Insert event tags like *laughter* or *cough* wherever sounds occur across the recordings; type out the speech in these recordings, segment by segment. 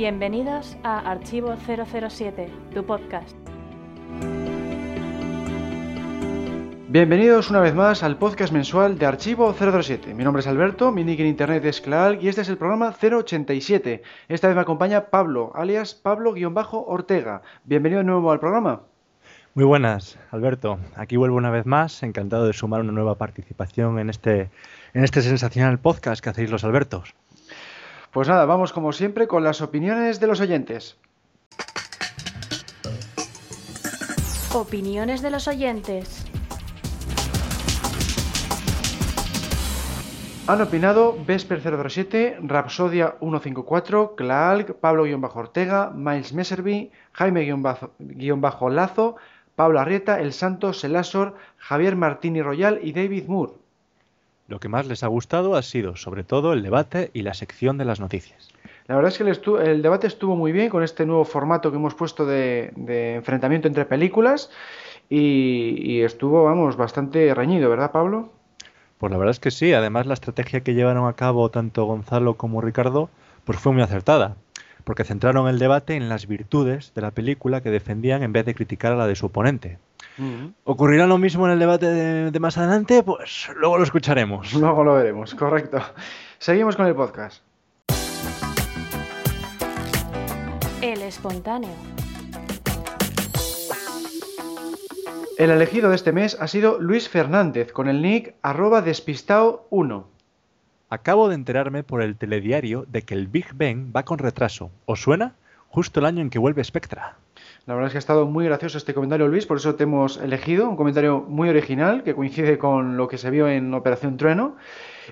Bienvenidos a Archivo 007, tu podcast. Bienvenidos una vez más al podcast mensual de Archivo 007. Mi nombre es Alberto, mi nick en internet es Claal y este es el programa 087. Esta vez me acompaña Pablo, alias Pablo-Ortega. Bienvenido de nuevo al programa. Muy buenas, Alberto. Aquí vuelvo una vez más, encantado de sumar una nueva participación en este, en este sensacional podcast que hacéis los Albertos. Pues nada, vamos como siempre con las opiniones de los oyentes. Opiniones de los oyentes. Han opinado Vesper 007, Rapsodia 154, Klaalk, Pablo-Ortega, Miles Messerby, Jaime-Lazo, Pablo Arrieta, El Santo, Selasor, Javier Martini Royal y David Moore. Lo que más les ha gustado ha sido, sobre todo, el debate y la sección de las noticias. La verdad es que el, debate estuvo muy bien con este nuevo formato que hemos puesto de, enfrentamiento entre películas y, estuvo, vamos, bastante reñido, ¿verdad, Pablo? Pues la verdad es que sí. Además, la estrategia que llevaron a cabo tanto Gonzalo como Ricardo, pues fue muy acertada, porque centraron el debate en las virtudes de la película que defendían en vez de criticar a la de su oponente. ¿Ocurrirá lo mismo en el debate de, más adelante? Pues luego lo escucharemos. Luego lo veremos, correcto. Seguimos con el podcast. El espontáneo. El elegido de este mes ha sido Luis Fernández, con el nick arroba despistao1. Acabo de enterarme por el telediario de que el Big Ben va con retraso. ¿Os suena? Justo el año en que vuelve Spectra. La verdad es que ha estado muy gracioso este comentario, Luis, por eso te hemos elegido. Un comentario muy original que coincide con lo que se vio en Operación Trueno.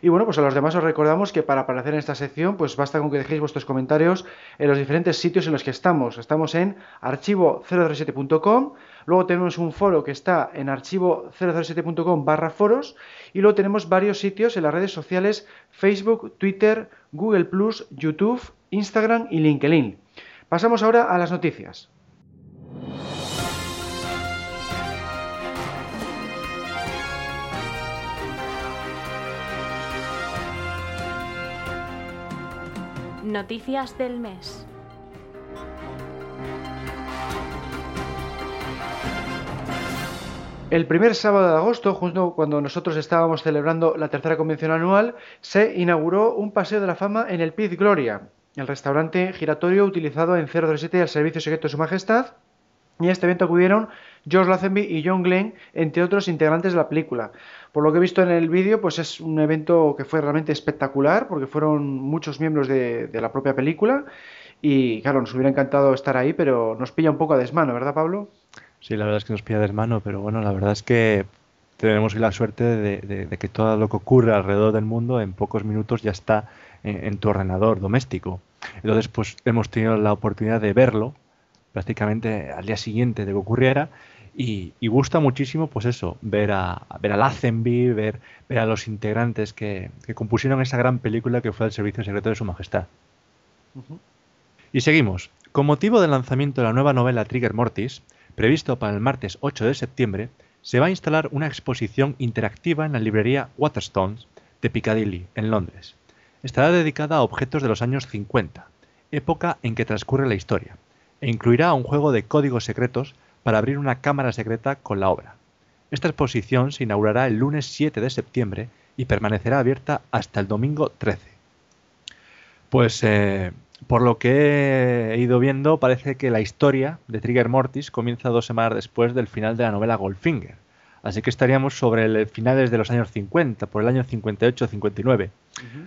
Y bueno, pues a los demás os recordamos que para aparecer en esta sección, pues basta con que dejéis vuestros comentarios en los diferentes sitios en los que estamos. Estamos en archivo007.com, luego tenemos un foro que está en archivo007.com barra foros, y luego tenemos varios sitios en las redes sociales Facebook, Twitter, Google YouTube, Instagram y LinkedIn. Pasamos ahora a las noticias. Noticias del mes. El primer sábado de agosto, justo cuando nosotros estábamos celebrando la tercera convención anual, se inauguró un paseo de la fama en el Pit Gloria, el restaurante giratorio utilizado en 007 al servicio secreto de su majestad, y a este evento acudieron George Lazenby y John Glenn, entre otros integrantes de la película. Por lo que he visto en el vídeo, pues es un evento que fue realmente espectacular, porque fueron muchos miembros de, la propia película, y claro, nos hubiera encantado estar ahí, pero nos pilla un poco a desmano, ¿verdad, Pablo? Sí, la verdad es que nos pilla a desmano, pero bueno, la verdad es que tenemos la suerte de, que todo lo que ocurre alrededor del mundo en pocos minutos ya está en tu ordenador doméstico. Entonces, pues hemos tenido la oportunidad de verlo prácticamente al día siguiente de que ocurriera y, gusta muchísimo pues eso, ver a, ver a Lazenby, ver, ver a los integrantes que, compusieron esa gran película que fue el Servicio Secreto de Su Majestad. Y seguimos. Con motivo del lanzamiento de la nueva novela Trigger Mortis, previsto para el martes 8 de septiembre, se va a instalar una exposición interactiva en la librería Waterstones de Piccadilly, en Londres. Estará dedicada a objetos de los años 50, época en que transcurre la historia, e incluirá un juego de códigos secretos para abrir una cámara secreta con la obra. Esta exposición se inaugurará el lunes 7 de septiembre y permanecerá abierta hasta el domingo 13. Pues eh, por lo que he ido viendo, parece que la historia de Trigger Mortis comienza dos semanas después del final de la novela Goldfinger. Así que estaríamos sobre el finales de los años 50, por el año 58-59.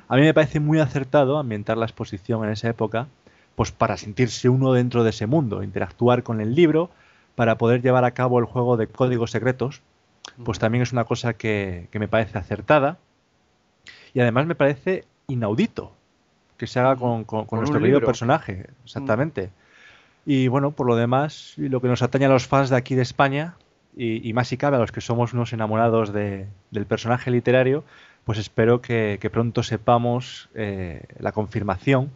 A mí me parece muy acertado ambientar la exposición en esa época, pues para sentirse uno dentro de ese mundo, interactuar con el libro, para poder llevar a cabo el juego de códigos secretos, pues también es una cosa que, me parece acertada y además me parece inaudito que se haga con, nuestro querido personaje, exactamente. Y bueno, por lo demás, lo que nos atañe a los fans de aquí de España, y, más si cabe a los que somos unos enamorados del personaje literario, pues espero que, pronto sepamos eh, la confirmación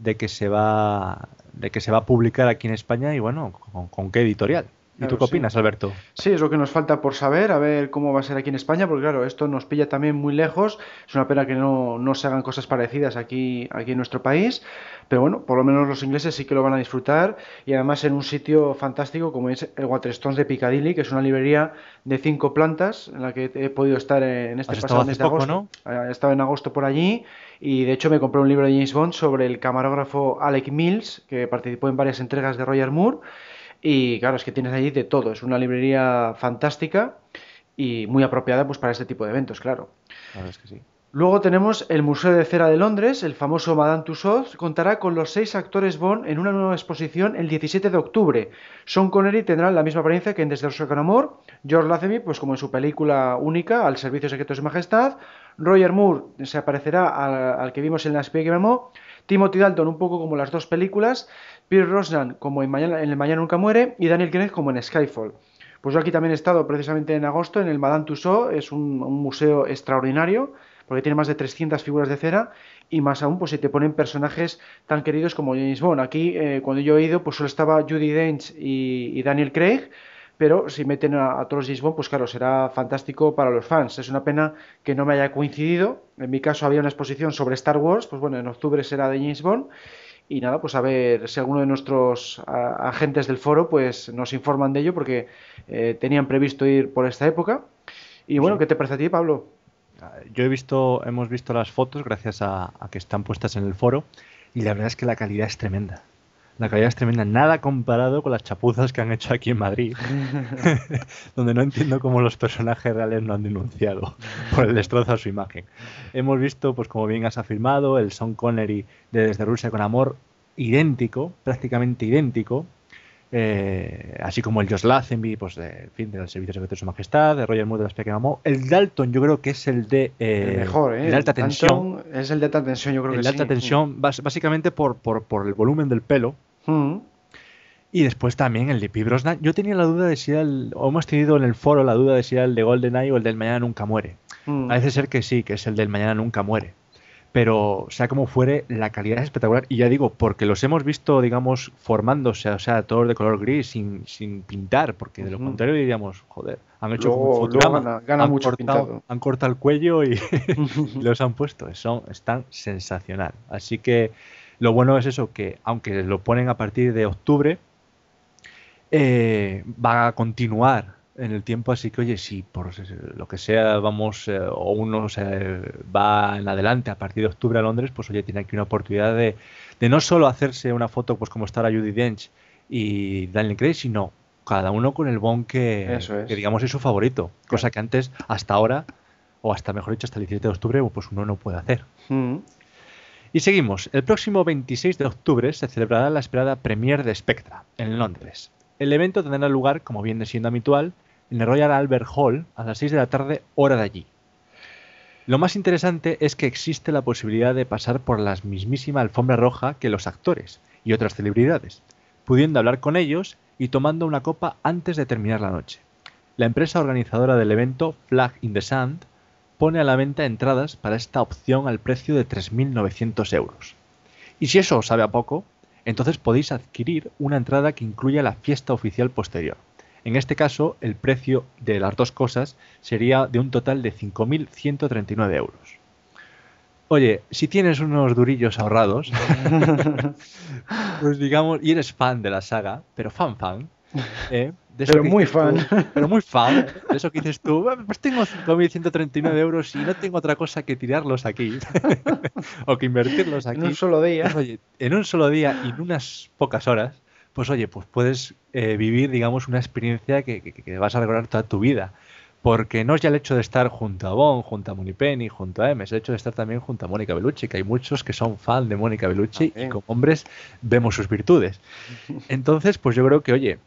de que se va de que se va a publicar aquí en España y bueno, con, qué editorial. ¿Y tú qué opinas, Alberto? Sí, es lo que nos falta por saber, a ver cómo va a ser aquí en España, porque claro, esto nos pilla también muy lejos. Es una pena que no, no se hagan cosas parecidas aquí, aquí en nuestro país, pero bueno, por lo menos los ingleses sí que lo van a disfrutar y además en un sitio fantástico como es el Waterstones de Piccadilly, que es una librería de cinco plantas en la que he podido estar en este pasado mes de agosto. ¿no? He estado en agosto por allí y de hecho me compré un libro de James Bond sobre el camarógrafo Alec Mills, que participó en varias entregas de Roger Moore y claro, es que tienes allí de todo. Es una librería fantástica y muy apropiada pues, para este tipo de eventos, claro. Claro, es que sí. Luego tenemos el Museo de Cera de Londres, el famoso Madame Tussauds, contará con los seis actores Bond en una nueva exposición el 17 de octubre. Sean Connery tendrá la misma apariencia que en Desde el con Amor, George Lazenby, pues como en su película única, al Servicio Secreto de Su Majestad, Roger Moore se aparecerá al, que vimos en la espía que Timothy Dalton un poco como las dos películas, Pierre Rosnan como en, Mañana, El Mañana Nunca Muere y Daniel Craig como en Skyfall. Pues yo aquí también he estado precisamente en agosto en el Madame Tussauds, es un, museo extraordinario porque tiene más de 300 figuras de cera y más aún pues si te ponen personajes tan queridos como James Bond. Aquí eh, cuando yo he ido pues solo estaba Judy Dench y, Daniel Craig, pero si meten a, todos los James Bond pues claro será fantástico para los fans. Es una pena que no me haya coincidido. En mi caso había una exposición sobre Star Wars, pues bueno en octubre será de James Bond y nada, pues a ver si alguno de nuestros agentes del foro pues nos informan de ello porque eh, tenían previsto ir por esta época. Y bueno, ¿qué te parece a ti, Pablo? Yo he visto, hemos visto las fotos gracias a, que están puestas en el foro y la verdad es que la calidad es tremenda. La calidad es tremenda, nada comparado con las chapuzas que han hecho aquí en Madrid, *laughs* donde no entiendo cómo los personajes reales no han denunciado por el destrozo a su imagen. Hemos visto, pues como bien has afirmado, el Sean Connery de Desde Rusia con Amor, idéntico, prácticamente idéntico, eh, así como el Josh Lazenby, pues de, fin, del Servicio Secreto de Su Majestad, de Roger Moore de la Espía que Mamó. El Dalton, yo creo que es el de. Eh, el mejor, ¿eh? De alta tensión. Es el de alta tensión, yo creo el que de alta tensión, básicamente por, por, por, el volumen del pelo. Mm. Y después también el de P. Brosnan. Yo tenía la duda de si era el. O hemos tenido en el foro la duda de si era el de GoldenEye o el del Mañana Nunca Muere. Mm. Parece ser que sí, que es el del Mañana Nunca Muere pero sea como fuere, la calidad es espectacular. Y ya digo, porque los hemos visto, digamos, formándose, o sea, todos de color gris, sin, sin pintar, porque de lo contrario diríamos, joder, han hecho un fotograma, gana, han, mucho cortado, han cortado el cuello y *laughs* *laughs* los han puesto. Son, están sensacional. Así que lo bueno es eso, que aunque lo ponen a partir de octubre, eh, va a continuar en el tiempo, así que oye, si por lo que sea vamos eh, o uno se va en adelante a partir de octubre a Londres, pues oye, tiene aquí una oportunidad de, de no solo hacerse una foto pues como está la Judy Dench y Daniel Craig, sino cada uno con el bon que, digamos es su favorito, cosa que antes, hasta ahora, o hasta mejor dicho, hasta el 17 de octubre, pues uno no puede hacer. Mm. Y seguimos. El próximo 26 de octubre se celebrará la esperada Premiere de Spectra en Londres. El evento tendrá lugar, como viene siendo habitual, en el Royal Albert Hall a las 6 de la tarde, hora de allí. Lo más interesante es que existe la posibilidad de pasar por la mismísima alfombra roja que los actores y otras celebridades, pudiendo hablar con ellos y tomando una copa antes de terminar la noche. La empresa organizadora del evento, Flag in the Sand, pone a la venta entradas para esta opción al precio de 3.900 euros. Y si eso os sabe a poco, entonces podéis adquirir una entrada que incluya la fiesta oficial posterior. En este caso, el precio de las dos cosas sería de un total de 5.139 euros. Oye, si tienes unos durillos ahorrados, *laughs* pues digamos, y eres fan de la saga, pero fan fan, *laughs* ¿eh? Pero muy fan. pero muy fan. *laughs* De eso que dices tú, pues tengo 5.139 euros y no tengo otra cosa que tirarlos aquí. *laughs* o que invertirlos aquí. En un solo día. Pues, oye, en un solo día y en unas pocas horas, pues oye, pues puedes eh, vivir, digamos, una experiencia que, vas a recordar toda tu vida. Porque no es ya el hecho de estar junto a Bon, junto a Penny, junto a M, es el hecho de estar también junto a Mónica Bellucci, que hay muchos que son fan de Mónica Bellucci y como hombres vemos sus virtudes. *laughs* Entonces, pues yo creo que, oye,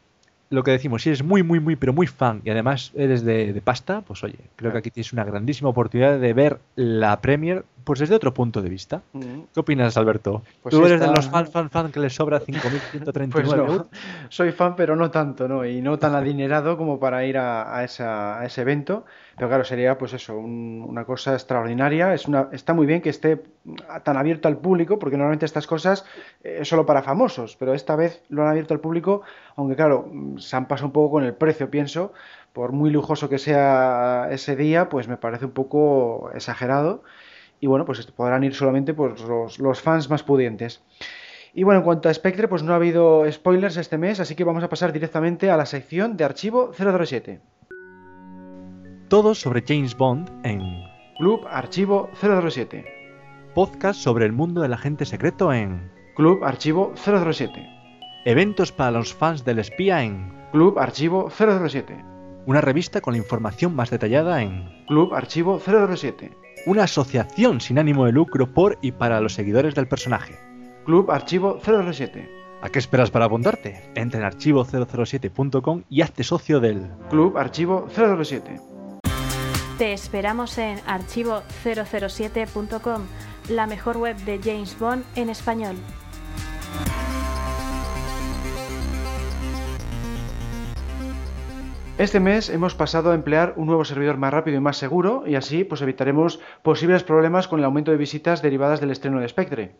lo que decimos, si eres muy, muy, muy, pero muy fan y además eres de, pasta, pues oye, creo que aquí tienes una grandísima oportunidad de ver la Premier pues desde otro punto de vista. Mm. ¿Qué opinas, Alberto? Pues ¿Tú eres de los fan, fan, fan que les sobra 5.139 *laughs* Pues no, euros? soy fan, pero no tanto, ¿no? Y no tan adinerado como para ir a, a esa- a ese evento. Pero claro, sería pues eso, un- una cosa extraordinaria. Es una, está muy bien que esté tan abierto al público, porque normalmente estas cosas eh, es solo para famosos, pero esta vez lo han abierto al público, aunque claro, se han pasado un poco con el precio, pienso. Por muy lujoso que sea ese día, pues me parece un poco exagerado. Y bueno, pues podrán ir solamente pues, los, los fans más pudientes. Y bueno, en cuanto a Spectre, pues no ha habido spoilers este mes, así que vamos a pasar directamente a la sección de archivo 007. Todo sobre James Bond en Club Archivo 007. podcast sobre el mundo del agente secreto en Club Archivo 007. eventos para los fans del espía en Club Archivo 007. una revista con la información más detallada en Club Archivo 007. Una asociación sin ánimo de lucro por y para los seguidores del personaje. Club Archivo 007. ¿A qué esperas para apuntarte? Entra en archivo007.com y hazte socio del Club Archivo 007. Te esperamos en archivo007.com, la mejor web de James Bond en español. Este mes hemos pasado a emplear un nuevo servidor más rápido y más seguro y así pues evitaremos posibles problemas con el aumento de visitas derivadas del estreno de Spectre.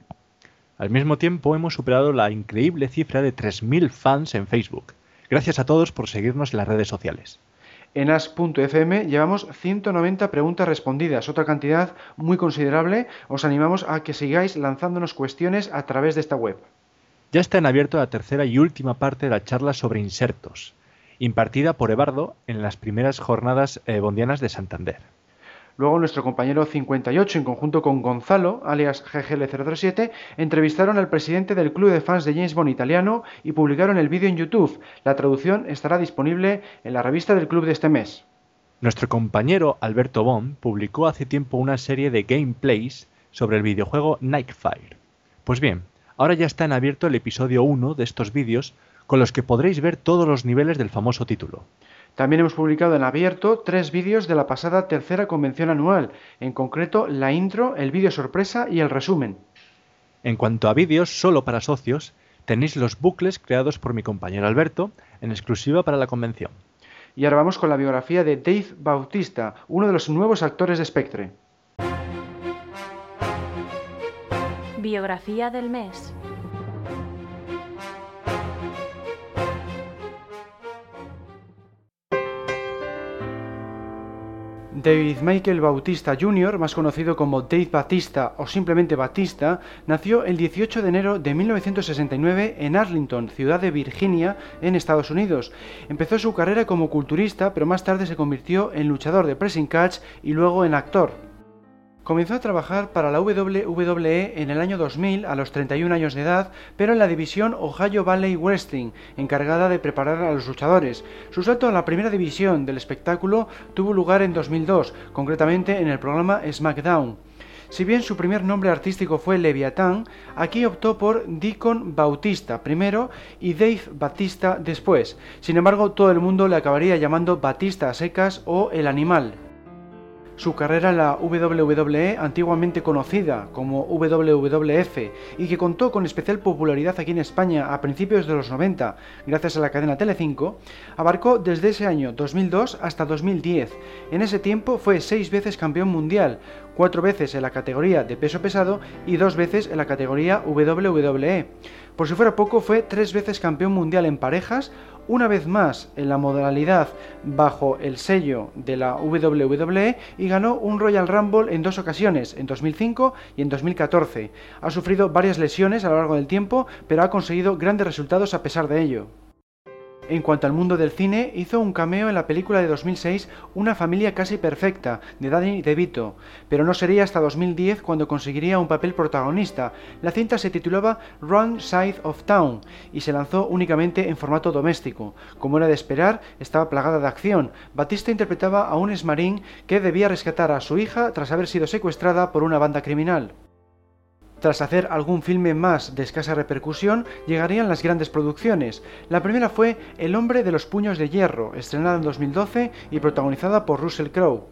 Al mismo tiempo hemos superado la increíble cifra de 3.000 fans en Facebook. Gracias a todos por seguirnos en las redes sociales. En as.fm llevamos 190 preguntas respondidas, otra cantidad muy considerable. Os animamos a que sigáis lanzándonos cuestiones a través de esta web. Ya está en abierto la tercera y última parte de la charla sobre insertos, impartida por Ebardo en las primeras jornadas eh, bondianas de Santander. Luego nuestro compañero 58, en conjunto con Gonzalo, alias GGL007, entrevistaron al presidente del club de fans de James Bond italiano y publicaron el vídeo en YouTube. La traducción estará disponible en la revista del club de este mes. Nuestro compañero Alberto Bond publicó hace tiempo una serie de gameplays sobre el videojuego Nightfire. Pues bien, ahora ya está en abierto el episodio 1 de estos vídeos con los que podréis ver todos los niveles del famoso título. También hemos publicado en abierto tres vídeos de la pasada tercera convención anual, en concreto la intro, el vídeo sorpresa y el resumen. En cuanto a vídeos solo para socios, tenéis los bucles creados por mi compañero Alberto en exclusiva para la convención. Y ahora vamos con la biografía de Dave Bautista, uno de los nuevos actores de Spectre. Biografía del mes. David Michael Bautista Jr., más conocido como Dave Batista o simplemente Batista, nació el 18 de enero de 1969 en Arlington, ciudad de Virginia, en Estados Unidos. Empezó su carrera como culturista, pero más tarde se convirtió en luchador de pressing catch y luego en actor. Comenzó a trabajar para la WWE en el año 2000 a los 31 años de edad, pero en la división Ohio Valley Wrestling, encargada de preparar a los luchadores. Su salto a la primera división del espectáculo tuvo lugar en 2002, concretamente en el programa SmackDown. Si bien su primer nombre artístico fue Leviatán, aquí optó por Deacon Bautista primero y Dave Batista después. Sin embargo, todo el mundo le acabaría llamando Batista a secas o El Animal. Su carrera en la WWE, antiguamente conocida como WWF, y que contó con especial popularidad aquí en España a principios de los 90, gracias a la cadena Telecinco, abarcó desde ese año 2002 hasta 2010. En ese tiempo fue seis veces campeón mundial, cuatro veces en la categoría de peso pesado y dos veces en la categoría WWE. Por si fuera poco, fue tres veces campeón mundial en parejas, una vez más en la modalidad bajo el sello de la WWE y ganó un Royal Rumble en dos ocasiones, en 2005 y en 2014. Ha sufrido varias lesiones a lo largo del tiempo, pero ha conseguido grandes resultados a pesar de ello. En cuanto al mundo del cine, hizo un cameo en la película de 2006 Una familia casi perfecta, de Danny DeVito, pero no sería hasta 2010 cuando conseguiría un papel protagonista. La cinta se titulaba Wrong Side of Town y se lanzó únicamente en formato doméstico. Como era de esperar, estaba plagada de acción. Batista interpretaba a un esmarín que debía rescatar a su hija tras haber sido secuestrada por una banda criminal. Tras hacer algún filme más de escasa repercusión, llegarían las grandes producciones. La primera fue El hombre de los puños de hierro, estrenada en 2012 y protagonizada por Russell Crowe.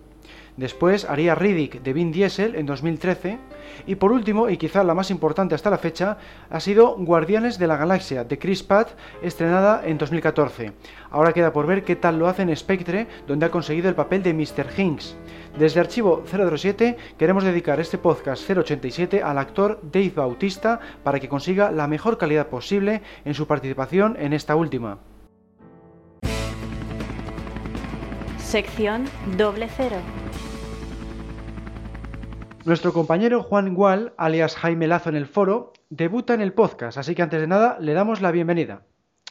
Después haría Riddick de Vin Diesel en 2013. Y por último, y quizá la más importante hasta la fecha, ha sido Guardianes de la Galaxia de Chris Pratt, estrenada en 2014. Ahora queda por ver qué tal lo hace en Spectre, donde ha conseguido el papel de Mr. Hinks. Desde Archivo 007 queremos dedicar este podcast 087 al actor Dave Bautista para que consiga la mejor calidad posible en su participación en esta última. Sección doble cero. Nuestro compañero Juan Gual, alias Jaime Lazo en el foro, debuta en el podcast, así que antes de nada le damos la bienvenida.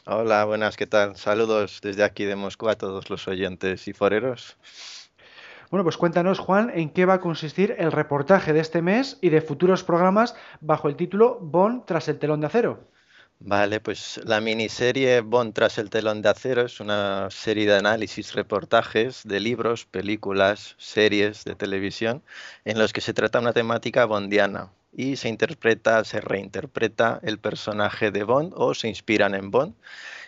Hola, buenas, ¿qué tal? Saludos desde aquí de Moscú a todos los oyentes y foreros. Bueno, pues cuéntanos, Juan, en qué va a consistir el reportaje de este mes y de futuros programas bajo el título Bond tras el telón de acero. Vale, pues la miniserie Bond tras el telón de acero es una serie de análisis, reportajes de libros, películas, series de televisión en los que se trata una temática bondiana y se interpreta, se reinterpreta el personaje de Bond o se inspiran en Bond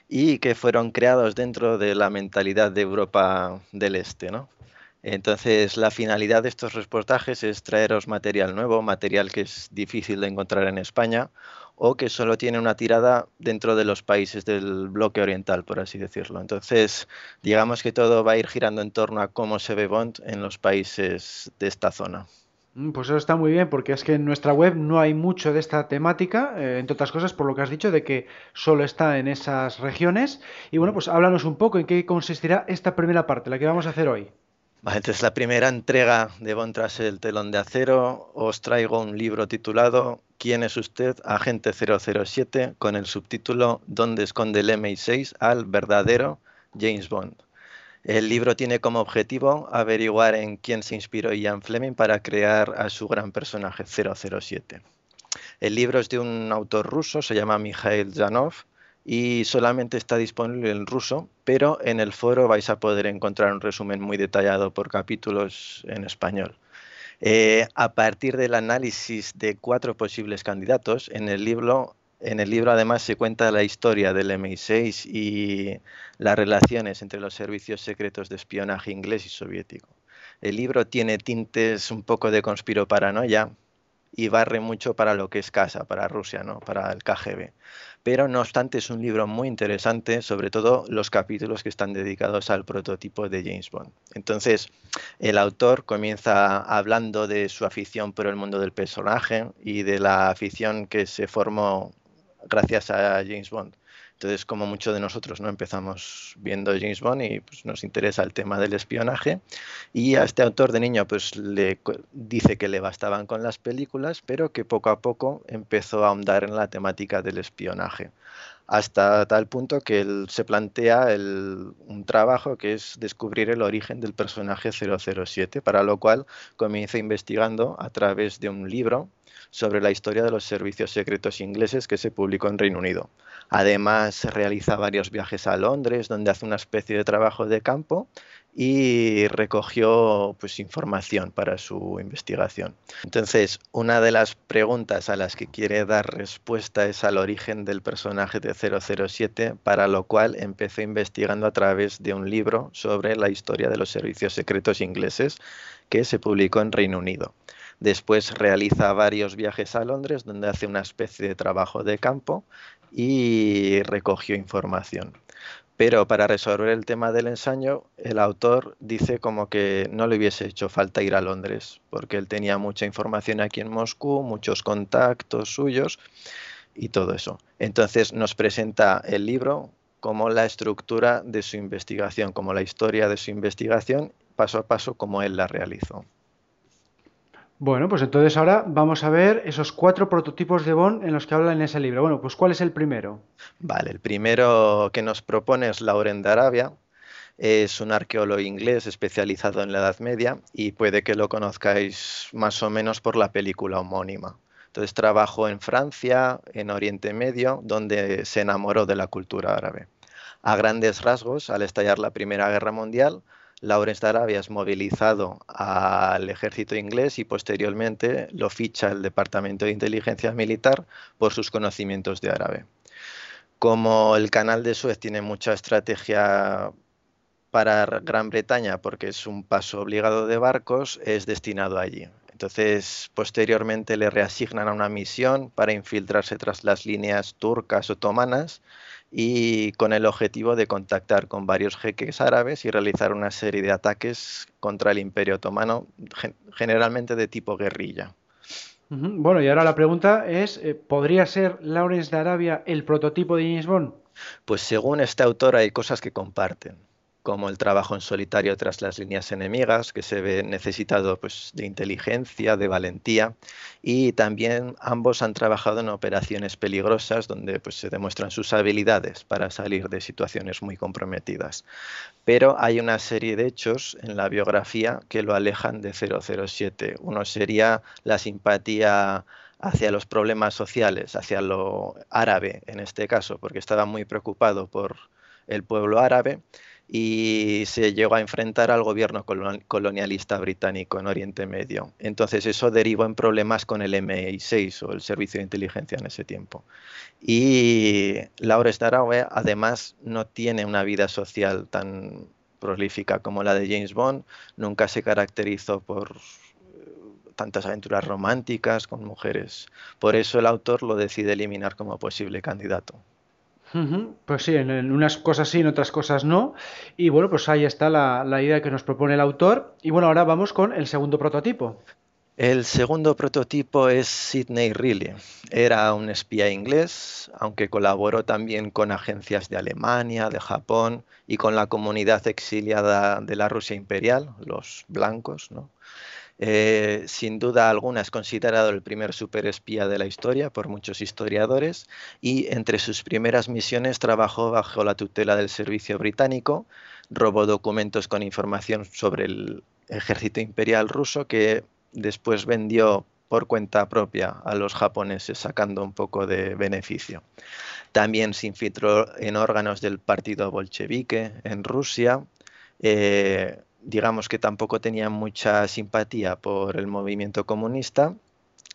y que fueron creados dentro de la mentalidad de Europa del Este, ¿no? Entonces, la finalidad de estos reportajes es traeros material nuevo, material que es difícil de encontrar en España o que solo tiene una tirada dentro de los países del bloque oriental, por así decirlo. Entonces, digamos que todo va a ir girando en torno a cómo se ve Bond en los países de esta zona. Mm, pues eso está muy bien, porque es que en nuestra web no hay mucho de esta temática, eh, entre otras cosas por lo que has dicho de que solo está en esas regiones. Y bueno, pues háblanos un poco en qué consistirá esta primera parte, la que vamos a hacer hoy. Entonces la primera entrega de Bond tras el telón de acero os traigo un libro titulado ¿Quién es usted? Agente 007 con el subtítulo ¿Dónde esconde el MI6 al verdadero James Bond? El libro tiene como objetivo averiguar en quién se inspiró Ian Fleming para crear a su gran personaje 007. El libro es de un autor ruso, se llama Mikhail Janov, y solamente está disponible en ruso, pero en el foro vais a poder encontrar un resumen muy detallado por capítulos en español. Eh, a partir del análisis de cuatro posibles candidatos, en el libro en el libro además se cuenta la historia del MI6 y las relaciones entre los servicios secretos de espionaje inglés y soviético. El libro tiene tintes un poco de conspiroparanoia y barre mucho para lo que es casa, para Rusia, ¿no? para el KGB pero no obstante es un libro muy interesante, sobre todo los capítulos que están dedicados al prototipo de James Bond. Entonces, el autor comienza hablando de su afición por el mundo del personaje y de la afición que se formó gracias a James Bond. Entonces, como muchos de nosotros, ¿no? Empezamos viendo James Bond y pues, nos interesa el tema del espionaje. Y a este autor de niño, pues le dice que le bastaban con las películas, pero que poco a poco empezó a ahondar en la temática del espionaje. Hasta tal punto que él se plantea un trabajo que es descubrir el origen del personaje 007, para lo cual comienza investigando a través de un libro sobre la historia de los servicios secretos ingleses que se publicó en Reino Unido. Además, realiza varios viajes a Londres, donde hace una especie de trabajo de campo y recogió pues, información para su investigación. Entonces, una de las preguntas a las que quiere dar respuesta es al origen del personaje de 007, para lo cual empezó investigando a través de un libro sobre la historia de los servicios secretos ingleses que se publicó en Reino Unido. Después realiza varios viajes a Londres donde hace una especie de trabajo de campo y recogió información. Pero para resolver el tema del ensayo, el autor dice como que no le hubiese hecho falta ir a Londres, porque él tenía mucha información aquí en Moscú, muchos contactos suyos y todo eso. Entonces nos presenta el libro como la estructura de su investigación, como la historia de su investigación, paso a paso como él la realizó. Bueno, pues entonces ahora vamos a ver esos cuatro prototipos de Bond en los que habla en ese libro. Bueno, pues ¿cuál es el primero? Vale, el primero que nos propone es Lauren de Arabia. Es un arqueólogo inglés especializado en la Edad Media y puede que lo conozcáis más o menos por la película homónima. Entonces trabajó en Francia, en Oriente Medio, donde se enamoró de la cultura árabe. A grandes rasgos, al estallar la Primera Guerra Mundial, Lawrence de Arabia es movilizado al ejército inglés y posteriormente lo ficha el Departamento de Inteligencia Militar por sus conocimientos de árabe. Como el canal de Suez tiene mucha estrategia para Gran Bretaña, porque es un paso obligado de barcos, es destinado allí. Entonces, posteriormente le reasignan a una misión para infiltrarse tras las líneas turcas otomanas y con el objetivo de contactar con varios jeques árabes y realizar una serie de ataques contra el Imperio Otomano, generalmente de tipo guerrilla. Bueno, y ahora la pregunta es, eh, ¿podría ser Lawrence de Arabia el prototipo de James Bond? Pues según este autor hay cosas que comparten como el trabajo en solitario tras las líneas enemigas, que se ve necesitado pues, de inteligencia, de valentía, y también ambos han trabajado en operaciones peligrosas donde pues, se demuestran sus habilidades para salir de situaciones muy comprometidas. Pero hay una serie de hechos en la biografía que lo alejan de 007. Uno sería la simpatía hacia los problemas sociales, hacia lo árabe en este caso, porque estaba muy preocupado por el pueblo árabe y se llegó a enfrentar al gobierno colonialista británico en Oriente Medio. Entonces eso derivó en problemas con el MI6 o el Servicio de Inteligencia en ese tiempo. Y Laura Staraway además no tiene una vida social tan prolífica como la de James Bond, nunca se caracterizó por tantas aventuras románticas con mujeres. Por eso el autor lo decide eliminar como posible candidato. Pues sí, en, unas cosas sí, en otras cosas no. Y bueno, pues ahí está la, la, idea que nos propone el autor. Y bueno, ahora vamos con el segundo prototipo. El segundo prototipo es Sidney Reilly. Era un espía inglés, aunque colaboró también con agencias de Alemania, de Japón y con la comunidad exiliada de la Rusia imperial, los blancos, ¿no? Eh, sin duda alguna es considerado el primer superespía de la historia por muchos historiadores y entre sus primeras misiones trabajó bajo la tutela del servicio británico, robó documentos con información sobre el ejército imperial ruso que después vendió por cuenta propia a los japoneses sacando un poco de beneficio. También se infiltró en órganos del partido bolchevique en Rusia. Eh, digamos que tampoco tenía mucha simpatía por el movimiento comunista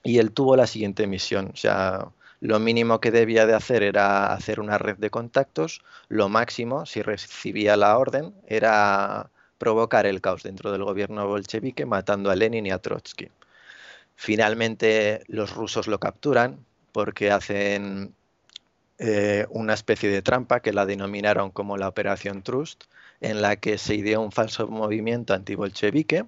y él tuvo la siguiente misión, o sea, lo mínimo que debía de hacer era hacer una red de contactos, lo máximo, si recibía la orden, era provocar el caos dentro del gobierno bolchevique matando a Lenin y a Trotsky. Finalmente los rusos lo capturan porque hacen eh, una especie de trampa que la denominaron como la Operación Trust, en la que se ideó un falso movimiento antibolchevique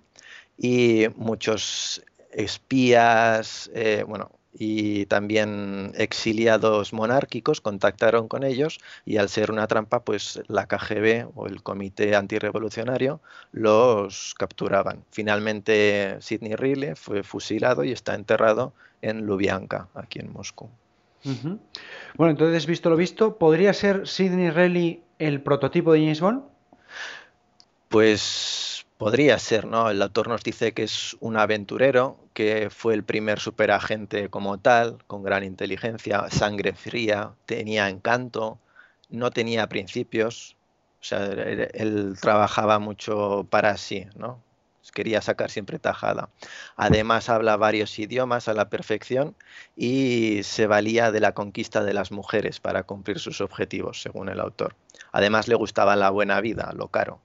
y muchos espías, eh, bueno, y también exiliados monárquicos contactaron con ellos y al ser una trampa, pues la KGB o el Comité Antirrevolucionario los capturaban. Finalmente Sidney Rile fue fusilado y está enterrado en Lubyanka, aquí en Moscú. Bueno, entonces, visto lo visto, ¿podría ser Sidney Reilly el prototipo de James? Pues podría ser, ¿no? El autor nos dice que es un aventurero, que fue el primer superagente como tal, con gran inteligencia, sangre fría, tenía encanto, no tenía principios, o sea, él trabajaba mucho para sí, ¿no? Quería sacar siempre tajada. Además habla varios idiomas a la perfección y se valía de la conquista de las mujeres para cumplir sus objetivos, según el autor. Además le gustaba la buena vida, lo caro.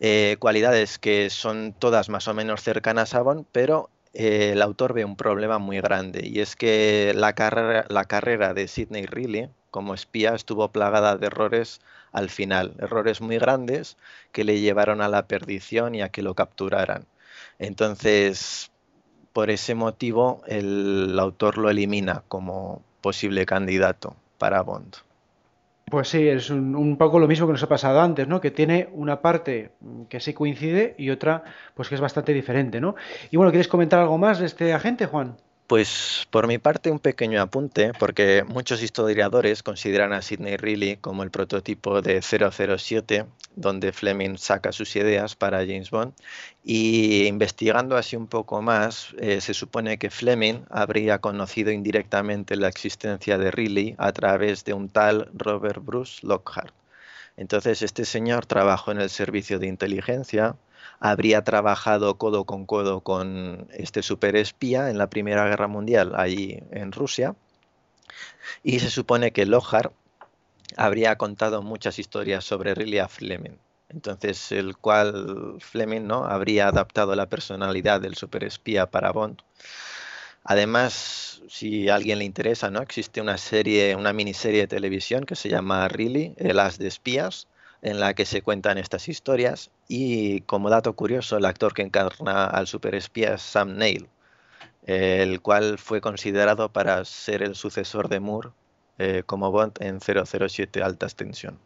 Eh, cualidades que son todas más o menos cercanas a Bond, pero eh, el autor ve un problema muy grande y es que la carrera, la carrera de Sidney Reilly como espía estuvo plagada de errores al final, errores muy grandes que le llevaron a la perdición y a que lo capturaran. Entonces, por ese motivo, el autor lo elimina como posible candidato para Bond. Pues sí, es un, poco lo mismo que nos ha pasado antes, ¿no? Que tiene una parte que sí coincide y otra, pues que es bastante diferente, ¿no? Y bueno, ¿quieres comentar algo más de este agente, Juan? Pues por mi parte un pequeño apunte, porque muchos historiadores consideran a Sidney Reilly como el prototipo de 007, donde Fleming saca sus ideas para James Bond, y investigando así un poco más, eh, se supone que Fleming habría conocido indirectamente la existencia de Reilly a través de un tal Robert Bruce Lockhart. Entonces este señor trabajó en el servicio de inteligencia, habría trabajado codo con codo con este superespía en la Primera Guerra Mundial allí en Rusia. Y se supone que Lohar habría contado muchas historias sobre Riley Fleming. entonces el cual Fleming ¿no? habría adaptado la personalidad del superespía para Bond. Además, si a alguien le interesa, ¿no? existe una serie, una miniserie de televisión que se llama Really, El As de Espías, en la que se cuentan estas historias. Y como dato curioso, el actor que encarna al superespía es Sam Neill, el cual fue considerado para ser el sucesor de Moore eh, como Bond en 007 Alta Extensión.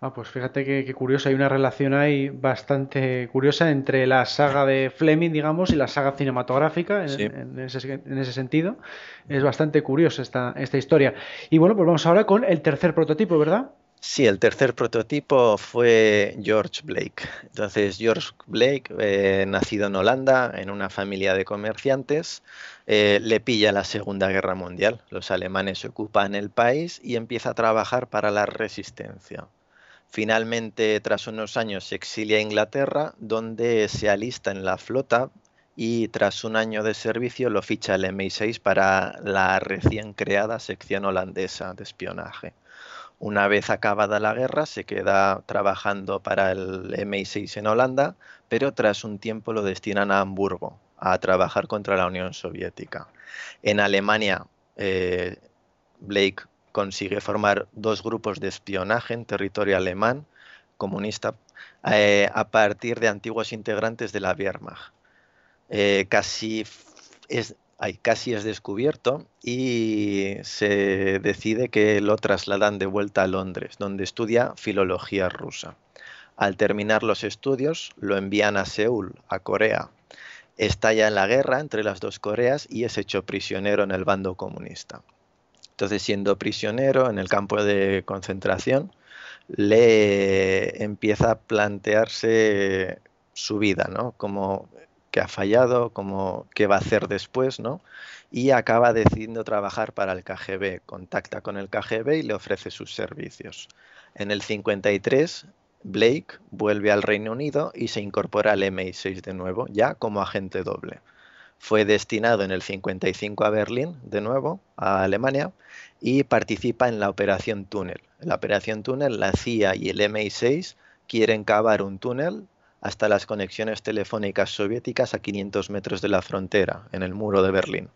Ah, pues fíjate que, curioso, hay una relación ahí bastante curiosa entre la saga de Fleming, digamos, y la saga cinematográfica en, ese, sentido. Es bastante curiosa esta, esta historia. Y bueno, pues vamos ahora con el tercer prototipo, ¿verdad? Sí, el tercer prototipo fue George Blake. Entonces, George Blake, eh, nacido en Holanda, en una familia de comerciantes, eh, le pilla la Segunda Guerra Mundial. Los alemanes ocupan el país y empieza a trabajar para la resistencia. Finalmente, tras unos años, se exilia a Inglaterra, donde se alista en la flota y tras un año de servicio lo ficha el MI6 para la recién creada sección holandesa de espionaje. Una vez acabada la guerra, se queda trabajando para el MI6 en Holanda, pero tras un tiempo lo destinan a Hamburgo, a trabajar contra la Unión Soviética. En Alemania, eh, Blake consigue formar dos grupos de espionaje en territorio alemán comunista eh, a partir de antiguos integrantes de la Wehrmacht. Eh, casi es casi es descubierto y se decide que lo trasladan de vuelta a Londres, donde estudia filología rusa. Al terminar los estudios, lo envían a Seúl, a Corea. Estalla en la guerra entre las dos Coreas y es hecho prisionero en el bando comunista. Entonces, siendo prisionero en el campo de concentración, le empieza a plantearse su vida, ¿no? Como que ha fallado, como qué va a hacer después, ¿no? Y acaba decidiendo trabajar para el KGB, contacta con el KGB y le ofrece sus servicios. En el 53, Blake vuelve al Reino Unido y se incorpora al MI6 de nuevo, ya como agente doble. Fue destinado en el 55 a Berlín, de nuevo, a Alemania, y participa en la Operación Túnel. En la Operación Túnel, la CIA y el MI6 quieren cavar un túnel hasta las conexiones telefónicas soviéticas a 500 metros de la frontera, en el muro de Berlín.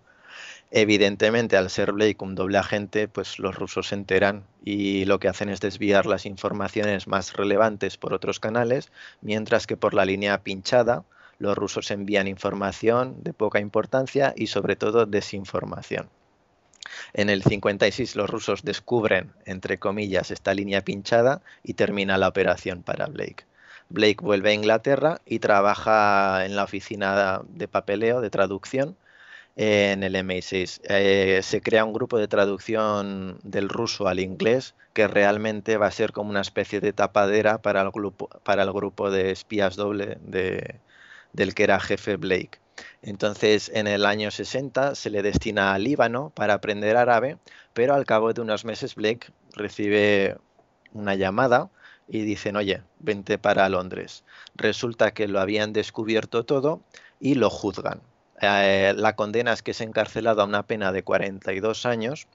Evidentemente, al ser Blake un doble agente, pues los rusos se enteran y lo que hacen es desviar las informaciones más relevantes por otros canales, mientras que por la línea pinchada los rusos envían información de poca importancia y sobre todo desinformación. En el 56 los rusos descubren, entre comillas, esta línea pinchada y termina la operación para Blake. Blake vuelve a Inglaterra y trabaja en la oficina de papeleo, de traducción, en el MI6. Eh, se crea un grupo de traducción del ruso al inglés que realmente va a ser como una especie de tapadera para el grupo, para el grupo de espías doble del que era jefe Blake. Entonces, en el año 60 se le destina a Líbano para aprender árabe, pero al cabo de unos meses Blake recibe una llamada y dicen, oye, vente para Londres. Resulta que lo habían descubierto todo y lo juzgan. Eh, la condena es que es encarcelado a una pena de 42 años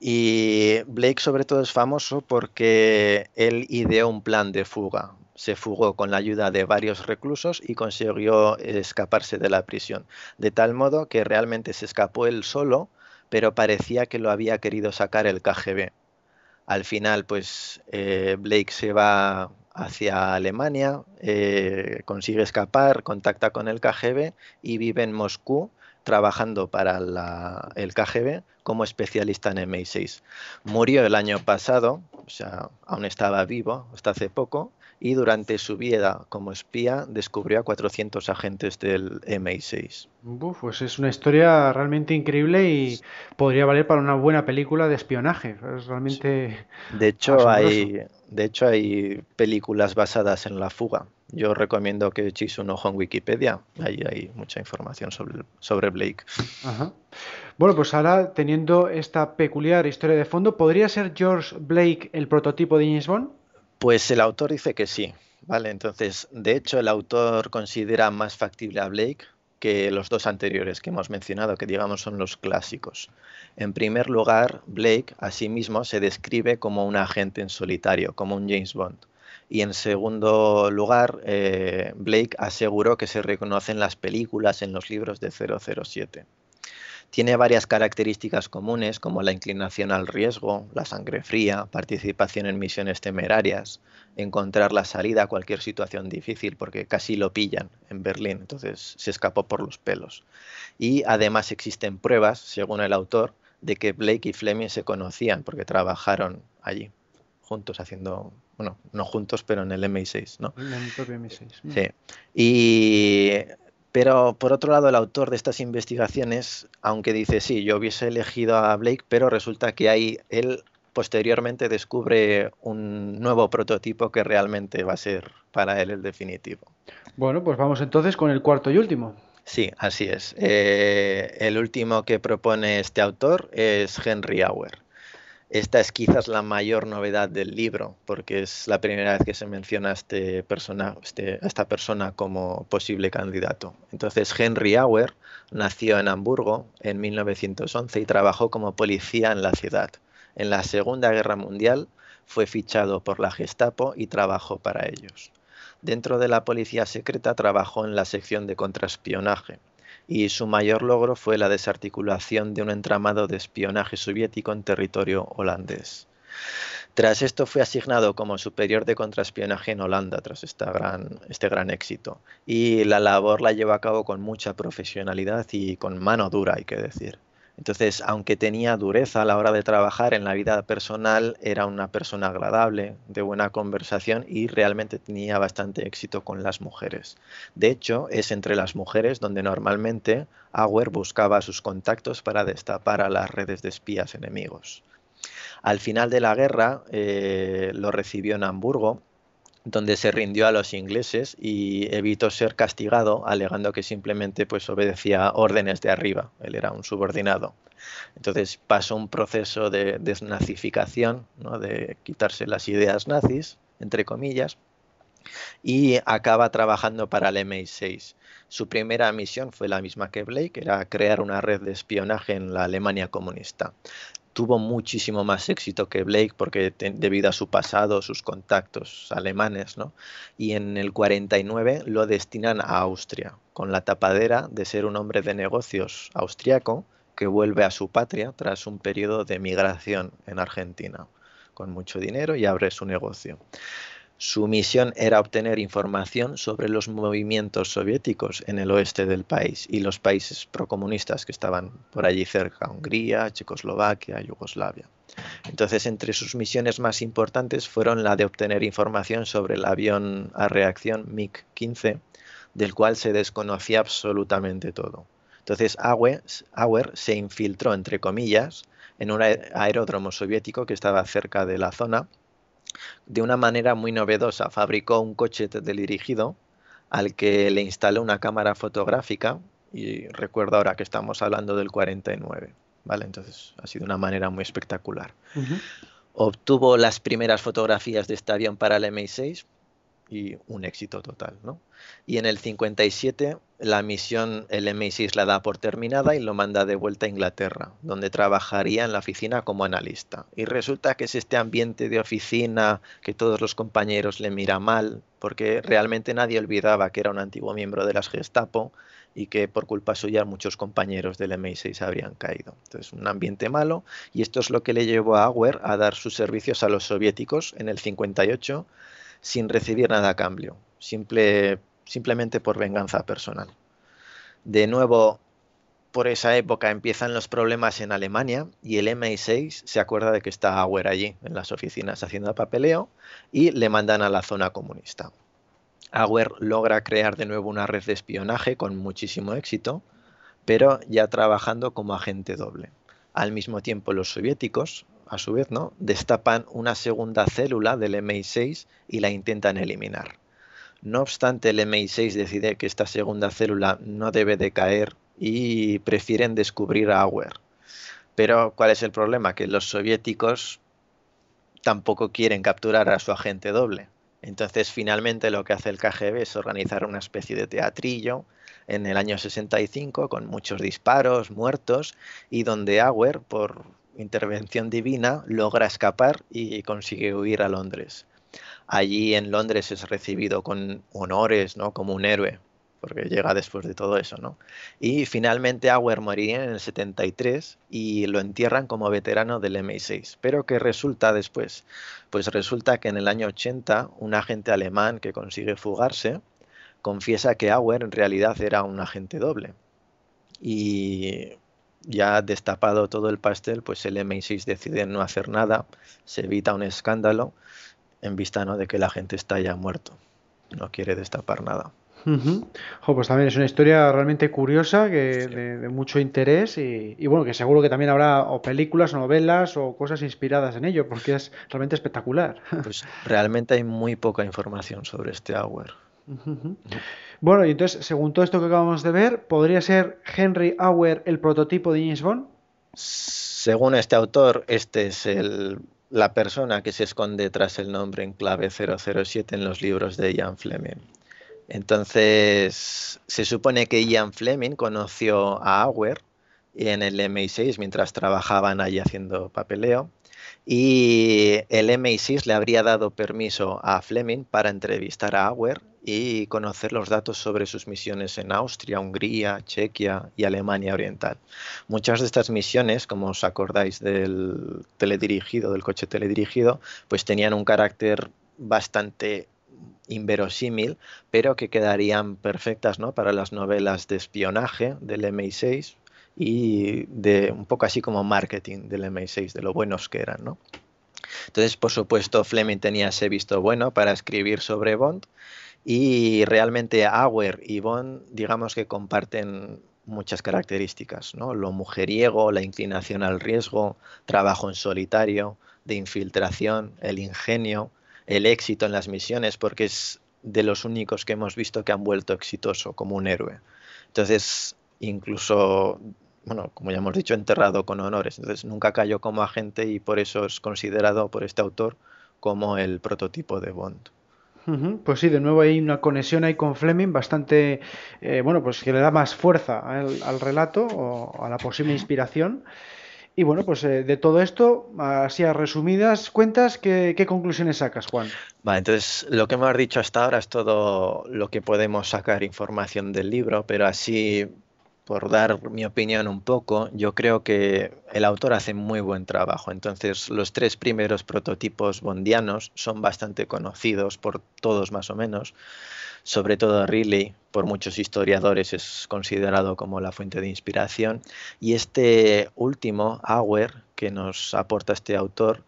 y Blake sobre todo es famoso porque él ideó un plan de fuga. Se fugó con la ayuda de varios reclusos y consiguió escaparse de la prisión. De tal modo que realmente se escapó él solo, pero parecía que lo había querido sacar el KGB. Al final, pues eh, Blake se va hacia Alemania, eh, consigue escapar, contacta con el KGB y vive en Moscú trabajando para el KGB como especialista en MI6. Murió el año pasado, o sea, aún estaba vivo hasta hace poco, y durante su vida como espía descubrió a 400 agentes del MI6. pues es una historia realmente increíble y podría valer para una buena película de espionaje. Es realmente. De hecho, hay, de hecho, hay películas basadas en la fuga. Yo recomiendo que echéis un ojo en Wikipedia. Ahí hay mucha información sobre, sobre Blake. Bueno, pues ahora, teniendo esta peculiar historia de fondo, ¿podría ser George Blake el prototipo de James Bond? Pues el autor dice que sí, ¿vale? Entonces, de hecho, el autor considera más factible a Blake que los dos anteriores que hemos mencionado, que digamos son los clásicos. En primer lugar, Blake a sí mismo se describe como un agente en solitario, como un James Bond. Y en segundo lugar, eh, Blake aseguró que se reconocen las películas en los libros de 007. Tiene varias características comunes como la inclinación al riesgo, la sangre fría, participación en misiones temerarias, encontrar la salida a cualquier situación difícil porque casi lo pillan en Berlín, entonces se escapó por los pelos. Y además existen pruebas, según el autor, de que Blake y Fleming se conocían porque trabajaron allí juntos haciendo, bueno, no juntos, pero en el MI6, ¿no? En el propio MI6. Sí. Y pero por otro lado, el autor de estas investigaciones, aunque dice sí, yo hubiese elegido a Blake, pero resulta que ahí él posteriormente descubre un nuevo prototipo que realmente va a ser para él el definitivo. Bueno, pues vamos entonces con el cuarto y último. Sí, así es. Eh, el último que propone este autor es Henry Auer. Esta es quizás la mayor novedad del libro, porque es la primera vez que se menciona este persona, este, a esta persona como posible candidato. Entonces, Henry Auer nació en Hamburgo en 1911 y trabajó como policía en la ciudad. En la Segunda Guerra Mundial fue fichado por la Gestapo y trabajó para ellos. Dentro de la policía secreta trabajó en la sección de contraespionaje y su mayor logro fue la desarticulación de un entramado de espionaje soviético en territorio holandés. Tras esto fue asignado como superior de contraespionaje en Holanda, tras este gran éxito. Y la labor la llevó a cabo con mucha profesionalidad y con mano dura, hay que decir. Entonces, aunque tenía dureza a la hora de trabajar en la vida personal, era una persona agradable, de buena conversación y realmente tenía bastante éxito con las mujeres. De hecho, es entre las mujeres donde normalmente Auer buscaba sus contactos para destapar a las redes de espías enemigos. Al final de la guerra eh, lo recibió en Hamburgo donde se rindió a los ingleses y evitó ser castigado alegando que simplemente pues obedecía órdenes de arriba, él era un subordinado. Entonces pasó un proceso de desnazificación, ¿no? de quitarse las ideas nazis, entre comillas, y acaba trabajando para el MI6. Su primera misión fue la misma que Blake, era crear una red de espionaje en la Alemania comunista tuvo muchísimo más éxito que Blake porque debido a su pasado, sus contactos alemanes, ¿no? Y en el 49 lo destinan a Austria, con la tapadera de ser un hombre de negocios austriaco que vuelve a su patria tras un periodo de migración en Argentina, con mucho dinero y abre su negocio. Su misión era obtener información sobre los movimientos soviéticos en el oeste del país y los países procomunistas que estaban por allí cerca, Hungría, Checoslovaquia, Yugoslavia. Entonces, entre sus misiones más importantes fueron la de obtener información sobre el avión a reacción MiG-15, del cual se desconocía absolutamente todo. Entonces, Auer, se infiltró, entre comillas, en un aeródromo soviético que estaba cerca de la zona de una manera muy novedosa. Fabricó un coche teledirigido al que le instaló una cámara fotográfica y recuerdo ahora que estamos hablando del 49. ¿vale? Entonces ha sido una manera muy espectacular. Obtuvo las primeras fotografías de este avión para el MI6 y un éxito total. ¿no? Y en el 57 la misión, el MI6 la da por terminada y lo manda de vuelta a Inglaterra, donde trabajaría en la oficina como analista. Y resulta que es este ambiente de oficina que todos los compañeros le mira mal, porque realmente nadie olvidaba que era un antiguo miembro de las Gestapo y que por culpa suya muchos compañeros del MI6 habrían caído. Entonces, un ambiente malo y esto es lo que le llevó a Auer a dar sus servicios a los soviéticos en el 58 sin recibir nada a cambio, simple, simplemente por venganza personal. De nuevo, por esa época empiezan los problemas en Alemania y el MI6 se acuerda de que está Auer allí en las oficinas haciendo papeleo y le mandan a la zona comunista. Auer logra crear de nuevo una red de espionaje con muchísimo éxito, pero ya trabajando como agente doble. Al mismo tiempo los soviéticos, a su vez, ¿no? destapan una segunda célula del MI6 y la intentan eliminar. No obstante, el MI6 decide que esta segunda célula no debe de caer y prefieren descubrir a Auer. Pero, ¿cuál es el problema? Que los soviéticos tampoco quieren capturar a su agente doble. Entonces, finalmente lo que hace el KGB es organizar una especie de teatrillo en el año 65 con muchos disparos, muertos, y donde Auer, por intervención divina, logra escapar y consigue huir a Londres. allí en Londres es recibido con honores, ¿no? Como un héroe, porque llega después de todo eso, ¿no? Y finalmente Auer moriría en el 73 y lo entierran como veterano del MI6. Pero ¿qué resulta después? Pues resulta que en el año 80 un agente alemán que consigue fugarse confiesa que Auer en realidad era un agente doble. Y ya destapado todo el pastel, pues el MI6 decide no hacer nada, se evita un escándalo en vista ¿no? de que la gente está ya muerto. No quiere destapar nada. pues también es una historia realmente curiosa, que, de, mucho interés y, bueno, que seguro que también habrá o películas, o novelas o cosas inspiradas en ello, porque es realmente espectacular. Pues realmente hay muy poca información sobre este Auer. Bueno, y entonces, según todo esto que acabamos de ver, ¿podría ser Henry Auer el prototipo de James Bond? Según este autor, este es el, la persona que se esconde tras el nombre en clave 007 en los libros de Ian Fleming. Entonces, se supone que Ian Fleming conoció a Auer en el MI6 mientras trabajaban allí haciendo papeleo y el MI6 le habría dado permiso a Fleming para entrevistar a Auer y conocer los datos sobre sus misiones en Austria, Hungría, Chequia y Alemania Oriental. Muchas de estas misiones, como os acordáis del teledirigido, del coche teledirigido, pues tenían un carácter bastante inverosímil, pero que quedarían perfectas ¿no? para las novelas de espionaje del MI6 y de un poco así como marketing del MI6, de lo buenos que eran. ¿no? Entonces, por supuesto, Fleming tenía ese visto bueno para escribir sobre Bond y realmente Auer y Bond, digamos que comparten muchas características, ¿no? Lo mujeriego, la inclinación al riesgo, trabajo en solitario, de infiltración, el ingenio, el éxito en las misiones, porque es de los únicos que hemos visto que han vuelto exitoso como un héroe. Entonces, incluso, bueno, como ya hemos dicho, enterrado con honores. Entonces, nunca cayó como agente y por eso es considerado por este autor como el prototipo de Bond. Pues sí, de nuevo hay una conexión ahí con Fleming bastante, eh, bueno, pues que le da más fuerza al, relato o a la posible inspiración. Y bueno, pues eh, de todo esto, así a resumidas cuentas, ¿qué, ¿qué, conclusiones sacas, Juan? Vale, entonces lo que hemos dicho hasta ahora es todo lo que podemos sacar información del libro, pero así por dar mi opinión un poco, yo creo que el autor hace muy buen trabajo. Entonces, los tres primeros prototipos bondianos son bastante conocidos por todos más o menos. Sobre todo Riley, por muchos historiadores, es considerado como la fuente de inspiración. Y este último, Auer, que nos aporta este autor,